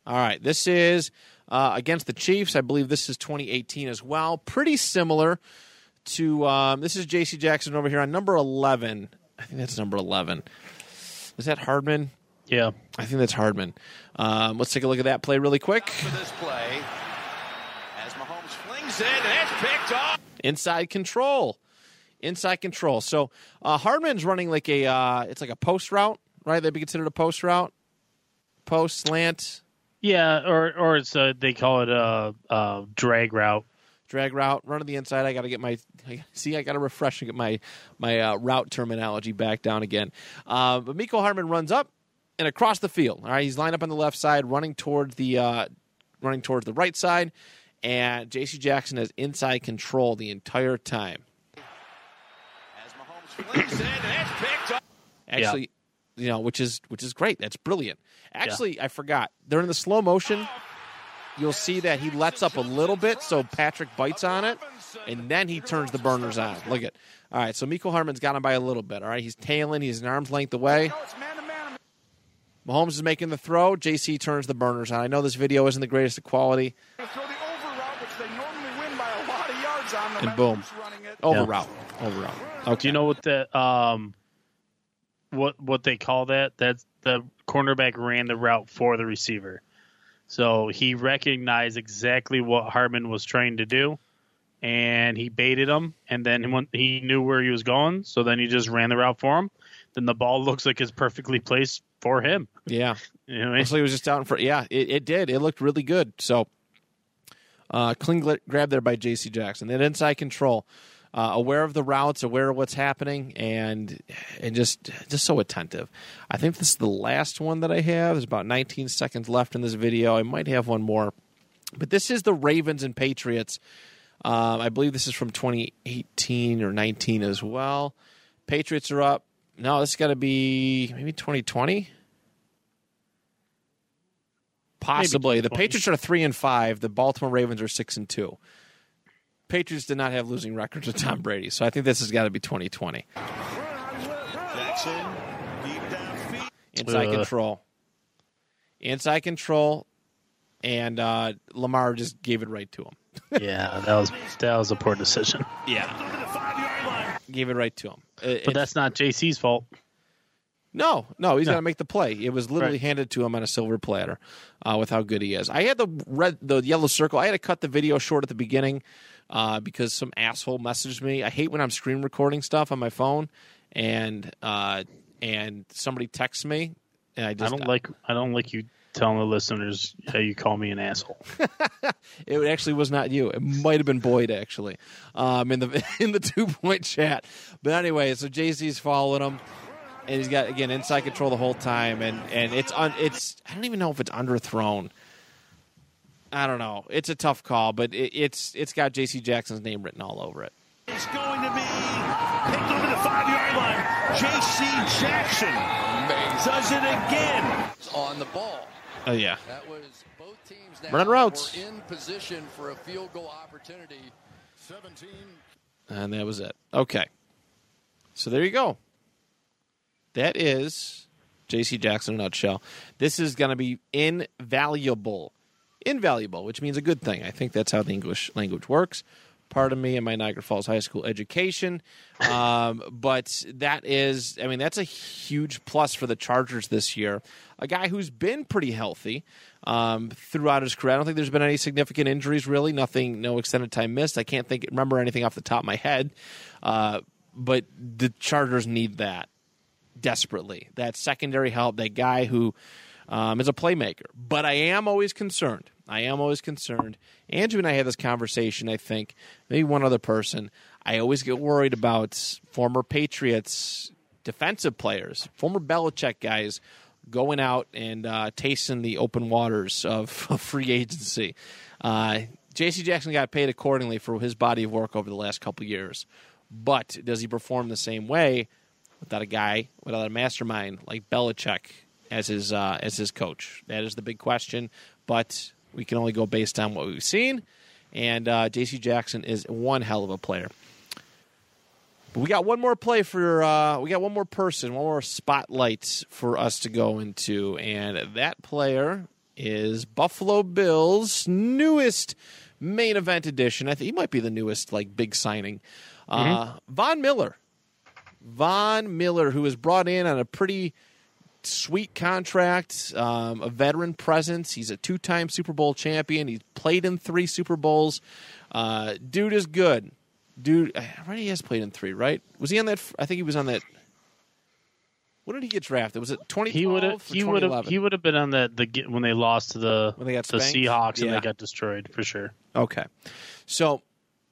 All right, this is uh, against the Chiefs. I believe this is 2018 as well. Pretty similar to um, this is J.C. Jackson over here on number 11. I think that's number 11. Is that Hardman? Yeah. I think that's Hardman. Um, let's take a look at that play really quick. for this play as Mahomes flings it and it's picked off. Inside control, inside control. So uh, Hardman's running like a uh, it's like a post route, right? That'd be considered a post route, post slant. Yeah, or or it's uh, they call it a, a drag route. drag route, run to the inside. I got to get my I- see. I got to refresh and get my my uh, route terminology back down again. Uh, but Mecole Hardman runs up, and across the field. All right, he's lined up on the left side, running towards the uh, running towards the right side, and J.C. Jackson has inside control the entire time. As Mahomes flings it, and it's picked up. Actually, you know, which is which is great. That's brilliant. Actually, I forgot during the slow motion, you'll see that he lets up a little bit, so Patrick bites on it, and then he turns the burners on. Look at. All right, so Mecole Hardman's got him by a little bit. All right, he's tailing. He's an arm's length away. Mahomes is making the throw. JC turns the burners on. I know this video isn't the greatest of quality. And boom, over route, over route. Do you know what the um what what they call that? That's the cornerback ran the route for the receiver. So he recognized exactly what Hardman was trying to do and he baited him and then he knew where he was going, so then he just ran the route for him. Then the ball looks like it's perfectly placed for him. Yeah. You know I mean? Like it was just out in front. Yeah, it, it did. It looked really good. So, uh, clean grab there by J.C. Jackson. That inside control, uh, aware of the routes, aware of what's happening, and and just just so attentive. I think this is the last one that I have. There's about 19 seconds left in this video. I might have one more, but this is the Ravens and Patriots. Um, I believe this is from 2018 or 19 as well. Patriots are up. No, this got to be maybe 2020. Possibly. The Patriots are three and five. The Baltimore Ravens are six and two. Patriots did not have losing records with Tom Brady, so I think this has got to be 2020. Jackson, deep downfield. Inside Ugh. control. Inside control, and uh, Lamar just gave it right to him. yeah, that was that was a poor decision. Yeah, Under the five-yard line. gave it right to him. It- But that's not JC's fault. No, no, he's No. got to make the play. It was literally Right. handed to him on a silver platter uh, with how good he is. I had the red, the yellow circle. I had to cut the video short at the beginning uh, because some asshole messaged me. I hate when I'm screen recording stuff on my phone, and uh, and somebody texts me, and I I don't like I don't like you telling the listeners how you call me an asshole. It actually was not you. It might have been Boyd actually, um, in the in the two point chat. But anyway, so JC's following him, and he's got again inside control the whole time, and and it's un, it's I don't even know if it's underthrown. I don't know. It's a tough call, but it, it's it's got JC Jackson's name written all over it. It's going to be picked over the five-yard line. J.C. Jackson Amazing. does it again. On the ball. Oh yeah, That was both teams now Run routes. were in position for a field goal opportunity. 17. and that was it. Okay, so there you go. That is JC Jackson in a nutshell. This is going to be invaluable. Invaluable, which means a good thing. I think that's how the English language works. Pardon me and my Niagara Falls High School education. Um, but that is, I mean, that's a huge plus for the Chargers this year. A guy who's been pretty healthy um, throughout his career. I don't think there's been any significant injuries, really. Nothing, no extended time missed. I can't think, remember anything off the top of my head. Uh, but the Chargers need that desperately. That secondary help, that guy who um, is a playmaker. But I am always concerned. I am always concerned. Andrew and I had this conversation, I think, maybe one other person. I always get worried about former Patriots defensive players, former Belichick guys going out and uh, tasting the open waters of, of free agency. Uh, J.C. Jackson got paid accordingly for his body of work over the last couple years. But does he perform the same way without a guy, without a mastermind like Belichick as his uh, as his coach? That is the big question. But we can only go based on what we've seen. And uh, J.C. Jackson is one hell of a player. But we got one more play for uh, we got one more person, one more spotlight for us to go into, and that player is Buffalo Bills' newest main event edition. I think he might be the newest like big signing. Uh, Von Miller, Von Miller, who was brought in on a pretty sweet contract, um, a veteran presence. He's a two-time Super Bowl champion. He's played in three Super Bowls. Uh, dude is good. Dude, I already he has played in three, right? Was he on that? I think he was on that. When did he get drafted? Was it twenty? He would have he would have he would have been on the the when they lost to the When they got the spanked? Seahawks and they got destroyed for sure. Okay, so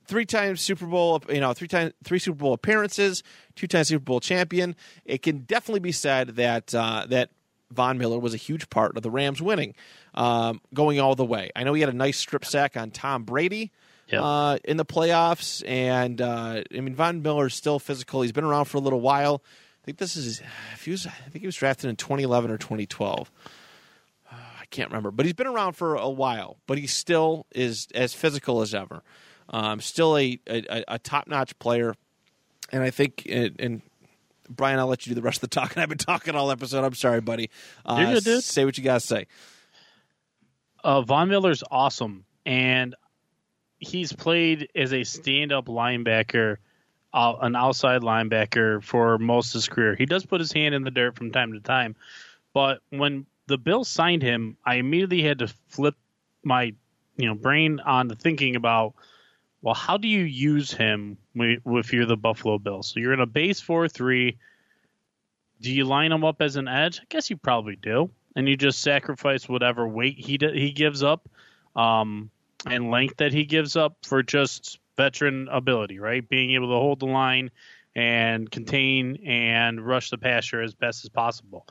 three times Super Bowl, you know, three times three Super Bowl appearances, two times Super Bowl champion. It can definitely be said that uh, that Von Miller was a huge part of the Rams winning, um, going all the way. I know he had a nice strip sack on Tom Brady uh, in the playoffs, and uh, I mean Von Miller's still physical. He's been around for a little while. I think this is if he was I think he was drafted in 2011 or 2012. Uh, I can't remember, but he's been around for a while. But he still is as physical as ever. Um, still a, a, a top notch player, and I think and, and Brian, I'll let you do the rest of the talking. I've been talking all episode. I'm sorry, buddy. Uh, You're good, dude. Say what you got to say. Uh, Von Miller's awesome, and he's played as a stand-up linebacker, uh, an outside linebacker for most of his career. He does put his hand in the dirt from time to time, but when the Bills signed him, I immediately had to flip my, you know, brain on to thinking about, well, how do you use him if you're the Buffalo Bills? So you're in a base four-three. Do you line him up as an edge? I guess you probably do, and you just sacrifice whatever weight he he gives up, um, and length that he gives up for just veteran ability, right? Being able to hold the line and contain and rush the passer as best as possible.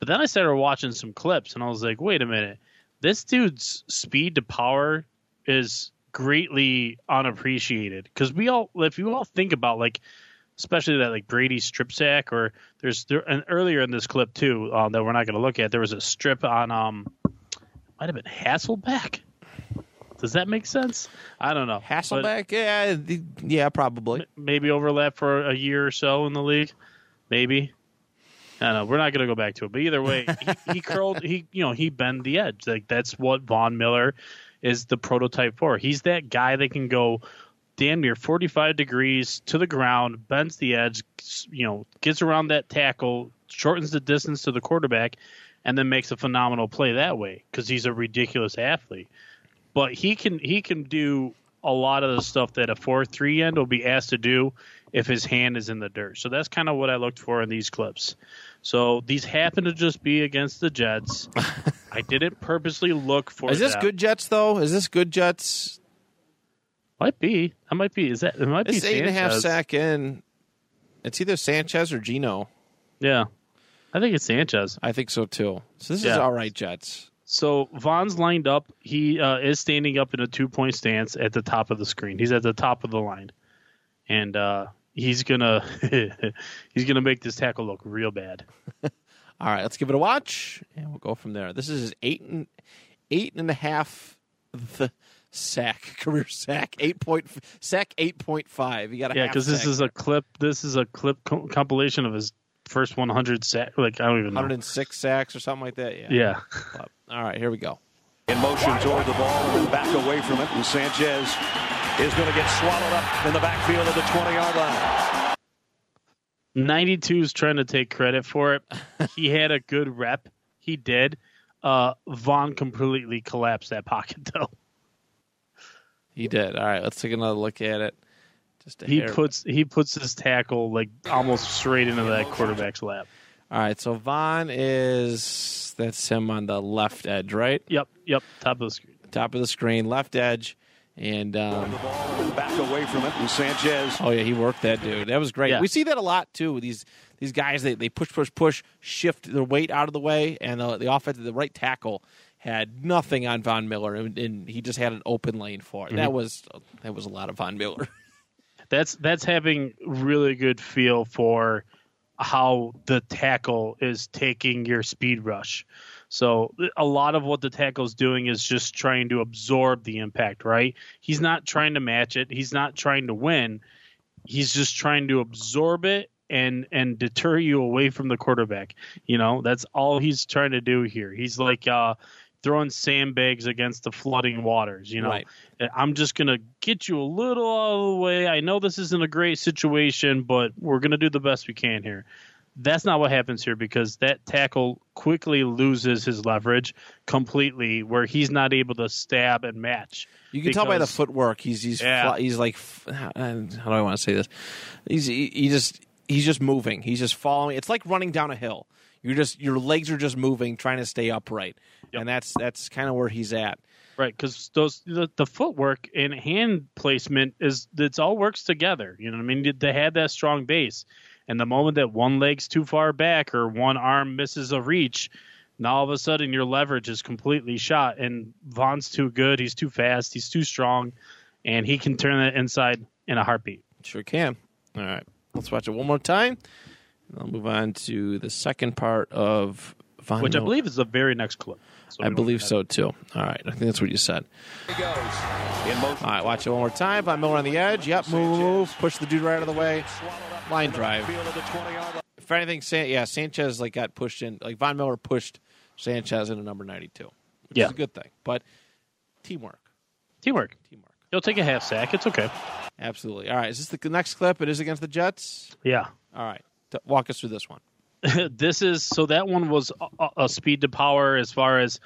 But then I started watching some clips, and I was like, wait a minute, this dude's speed to power is greatly unappreciated because we all, if you all think about like especially that like Brady strip sack, or there's there and earlier in this clip too um, that we're not going to look at. There was a strip on um, might have been Hasselbeck. Does that make sense? I don't know. But Hasselbeck, yeah, yeah, probably. maybe overlap for a year or so in the league. Maybe. I don't know. We're not going to go back to it, but either way, he, he curled. He you know he bend the edge. Like that's what Von Miller is the prototype for. He's that guy that can go damn near 45 degrees to the ground, bends the edge, you know, gets around that tackle, shortens the distance to the quarterback, and then makes a phenomenal play that way because he's a ridiculous athlete. But he can he can do a lot of the stuff that a four three end will be asked to do if his hand is in the dirt. So that's kind of what I looked for in these clips. So these happen to just be against the Jets. I didn't purposely look for. Is this them. good Jets though? Is this good Jets? Might be. That might be. Is that? It might It's be eight and a half sack in. It's either Sanchez or Geno. Yeah, I think it's Sanchez. I think so too. So this is all right, Jets. So Von's lined up. He uh, is standing up in a two point stance at the top of the screen. He's at the top of the line, and uh, he's gonna he's gonna make this tackle look real bad. All right, let's give it a watch, and we'll go from there. This is his eight and eight and a half the sack career sack eight point sack eight point five. He got Yeah, because this sack is a clip. This is a clip co- compilation of his first 100 sack. Like I don't even know. 106 sacks or something like that. Yeah. Yeah. All right, here we go. In motion toward the ball and back away from it. And Sanchez is going to get swallowed up in the backfield of the 20 yard line. 92 is trying to take credit for it. he had a good rep. He did. Uh, Von completely collapsed that pocket though. He did. All right, let's take another look at it. Just a He hair. puts he puts his tackle like almost straight into that quarterback's lap. All right, so Von is that's him on the left edge, right? Yep, yep, top of the screen. Top of the screen, left edge, and um, The ball and back away from it. And Sanchez oh yeah, he worked that dude. That was great. Yeah. We see that a lot too. These these guys they, they push push push, shift their weight out of the way, and the the offensive the right tackle had nothing on Von Miller, and, and he just had an open lane for it. That was that was a lot of Von Miller. That's that's having really good feel for how the tackle is taking your speed rush. So a lot of what the tackle's doing is just trying to absorb the impact, right? He's not trying to match it. He's not trying to win. He's just trying to absorb it and and deter you away from the quarterback. You know, that's all he's trying to do here. He's like uh throwing sandbags against the flooding waters, you know. Right. I'm just going to get you a little out of the way. I know this isn't a great situation, but we're going to do the best we can here. That's not what happens here because that tackle quickly loses his leverage completely where he's not able to stab and match. You can tell by the footwork. He's he's Yeah. fly, he's like how do I want to say this? He's he, he just he's just moving. He's just following. It's like running down a hill. You're just your legs are just moving, trying to stay upright, and that's that's kind of where he's at. Right, because those the, the footwork and hand placement is it's all works together. You know what I mean? They had that strong base, And the moment that one leg's too far back or one arm misses a reach, now all of a sudden your leverage is completely shot. And Von's too good. He's too fast. He's too strong, and he can turn that inside in a heartbeat. Sure can. All right. Let's watch it one more time. And I'll move on to the second part of Von Which I believe is the very next clip. So I believe so too. All right. I think that's what you said. All right. Watch it one more time. Von Miller on the edge. Yep. Move, move. Push the dude right out of the way. Line drive. Field of the 20-yard line. If anything, San- yeah, Sanchez like got pushed in. Like Von Miller pushed Sanchez into number ninety-two. Which Yeah. is a good thing. But teamwork. Teamwork. Teamwork. He'll take a half sack. It's okay. Absolutely. All right. Is this the next clip? It is against the Jets. Yeah. All right. T- walk us through this one. this is so that one was a, a speed to power as far as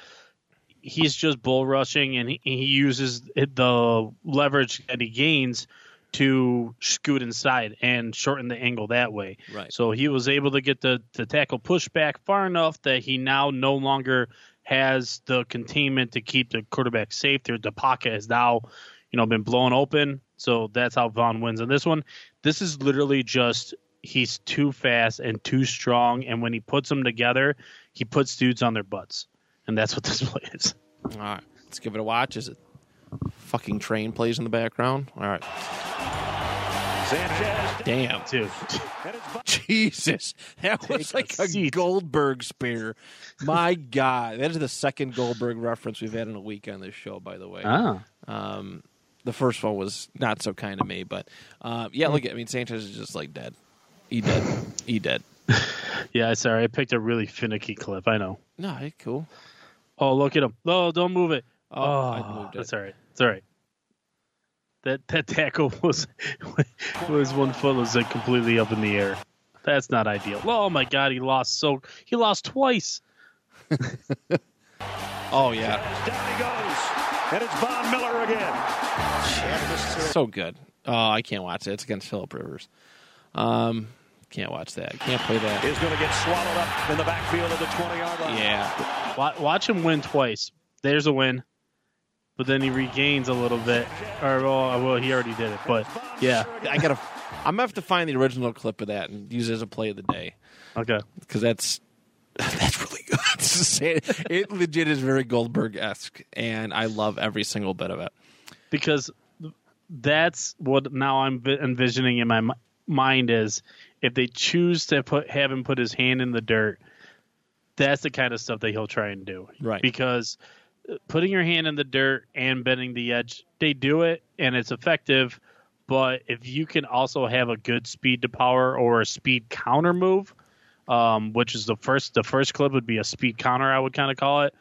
he's just bull rushing and he, he uses the leverage that he gains to scoot inside and shorten the angle that way. Right. So he was able to get the, the tackle pushed back far enough that he now no longer has the containment to keep the quarterback safe. There, the pocket has now, you know, been blown open. So that's how Von wins on this one. This is literally just he's too fast and too strong, and when he puts them together, he puts dudes on their butts, and that's what this play is. All right. Let's give it a watch. Is it fucking train plays in the background? All right. Sanchez. Damn. Dude, And it's Von- Jesus. That was like a a. Goldberg spear. My God. That is the second Goldberg reference we've had in a week on this show, by the way. ah, Um, the first one was not so kind to me, but uh, yeah, look at I mean Sanchez is just like dead. He dead. he dead. yeah. Sorry, I picked a really finicky clip. I know. No, hey, cool. Oh, look at him! Oh, don't move it. Oh, Oh, I moved it. that's all right. It's all right. That that tackle was was one foot was like completely up in the air. That's not ideal. Oh my God, he lost so he lost twice. Oh yeah. down he goes. And it's Von Miller again. So good. Oh, I can't watch it. It's against Philip Rivers. Um can't watch that. Can't play that. Is going to get swallowed up in the backfield of the 20-yard line. Yeah. Watch, watch him win twice. There's a win, but then he regains a little bit. Or well, uh, well he already did it. But yeah, I gotta I'm gonna have to find the original clip of that and use it as a play of the day. okay. because that's that's really good. it, it legit is very Goldberg esque, and I love every single bit of it. because that's what now I'm envisioning in my mind is if they choose to put have him put his hand in the dirt, that's the kind of stuff that he'll try and do. Right. Because putting your hand in the dirt and bending the edge, they do it and it's effective. But if you can also have a good speed to power or a speed counter move, um, which is the first the first clip would be a speed counter, I would kind of call it.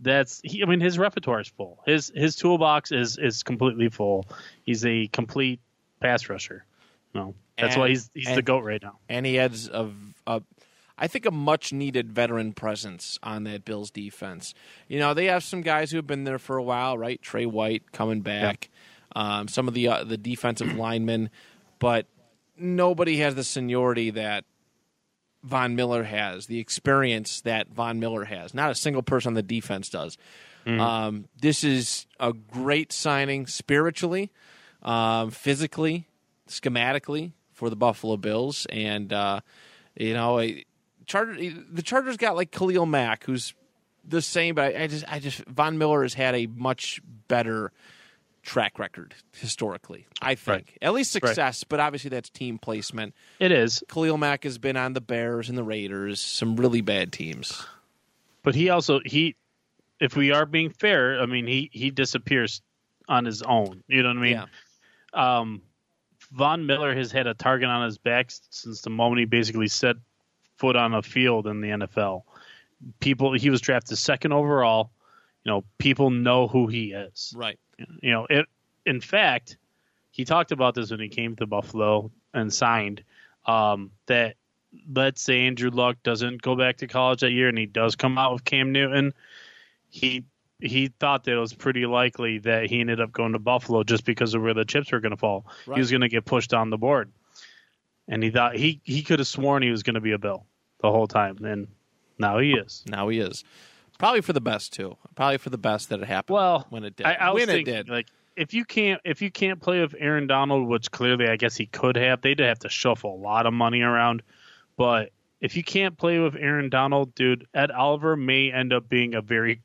That's he, I mean his repertoire is full. His his toolbox is is completely full. He's a complete pass rusher. No, that's And- why he's he's the goat right now. And he adds a, a I think a much needed veteran presence on that Bills defense. You know, they have some guys who have been there for a while, right? Tre White coming back, um, some of the uh, the defensive linemen, but nobody has the seniority that Von Miller has, the experience that Von Miller has. Not a single person on the defense does. Um, this is a great signing spiritually, um, physically, schematically for the Buffalo Bills, and uh, you know, a, Charger. The Chargers got like Khalil Mack, who's the same, but I, I just, I just Von Miller has had a much better track record historically. I think at least success, but obviously that's team placement. It is, Khalil Mack has been on the Bears and the Raiders, some really bad teams. but he also he, if we are being fair, I mean he he disappears on his own. You know what I mean? Yeah. um, Von Miller has had a target on his back since the moment he basically set foot on a field in the NFL. People, he was drafted second overall. You know, people know who he is. Right. You know, it. In fact, he talked about this when he came to Buffalo and signed. Um, that let's say Andrew Luck doesn't go back to college that year and he does come out with Cam Newton. He he thought that it was pretty likely that he ended up going to Buffalo just because of where the chips were going to fall. Right. He was going to get pushed on the board, and he thought he he could have sworn he was going to be a Bill the whole time, and now he is. Now he is. Probably for the best too. Probably for the best that it happened. Well, when it did. I, I was when thinking, it did. like if you can't if you can't play with Aaron Donald, which clearly I guess he could have, they'd have to shuffle a lot of money around. But if you can't play with Aaron Donald, dude, Ed Oliver may end up being a very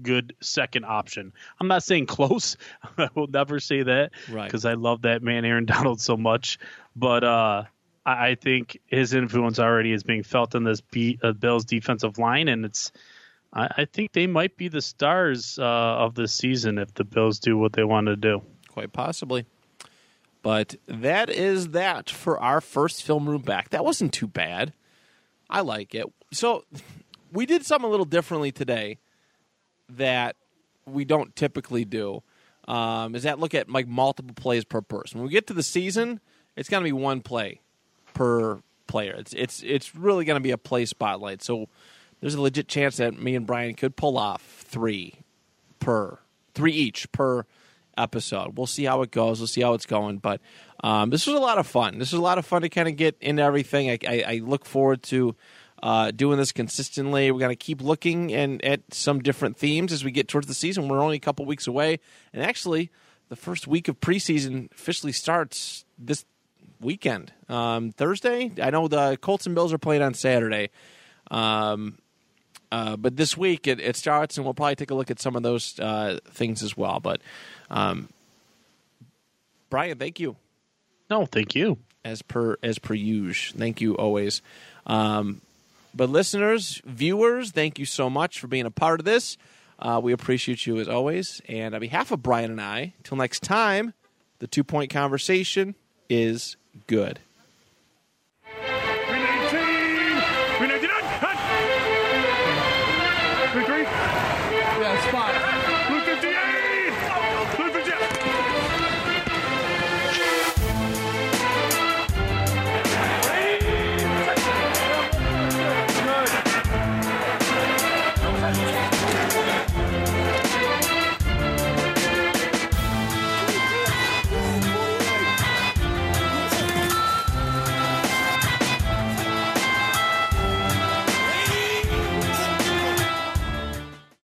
good second option. I'm not saying close. I will never say that Right. because I love that man Aaron Donald so much. But uh, I, I think his influence already is being felt in this B, uh, Bills defensive line, and it's. I, I think they might be the stars uh, of the season if the Bills do what they want to do. Quite possibly. But that is that for our first film room back. That wasn't too bad. I like it. So we did something a little differently today that we don't typically do. Um, is that look at like multiple plays per person. When we get to the season, it's going to be one play per player. It's it's it's really going to be a play spotlight. So there's a legit chance that me and Brian could pull off three per three each per episode. We'll see how it goes. We'll see how it's going. But um, this was a lot of fun. This was a lot of fun to kind of get into everything. I, I, I look forward to uh, doing this consistently. We're going to keep looking and at some different themes as we get towards the season. We're only a couple weeks away, and actually, the first week of preseason officially starts this weekend, um, Thursday. I know the Colts and Bills are playing on Saturday. Um, uh, but this week it, it starts, and we'll probably take a look at some of those uh, things as well. But um, Brian, thank you No, thank you. as per as per usual. Thank you always. Um, but listeners, viewers, thank you so much for being a part of this. Uh, we appreciate you as always. And on behalf of Brian and I, till next time, the two point conversation is good.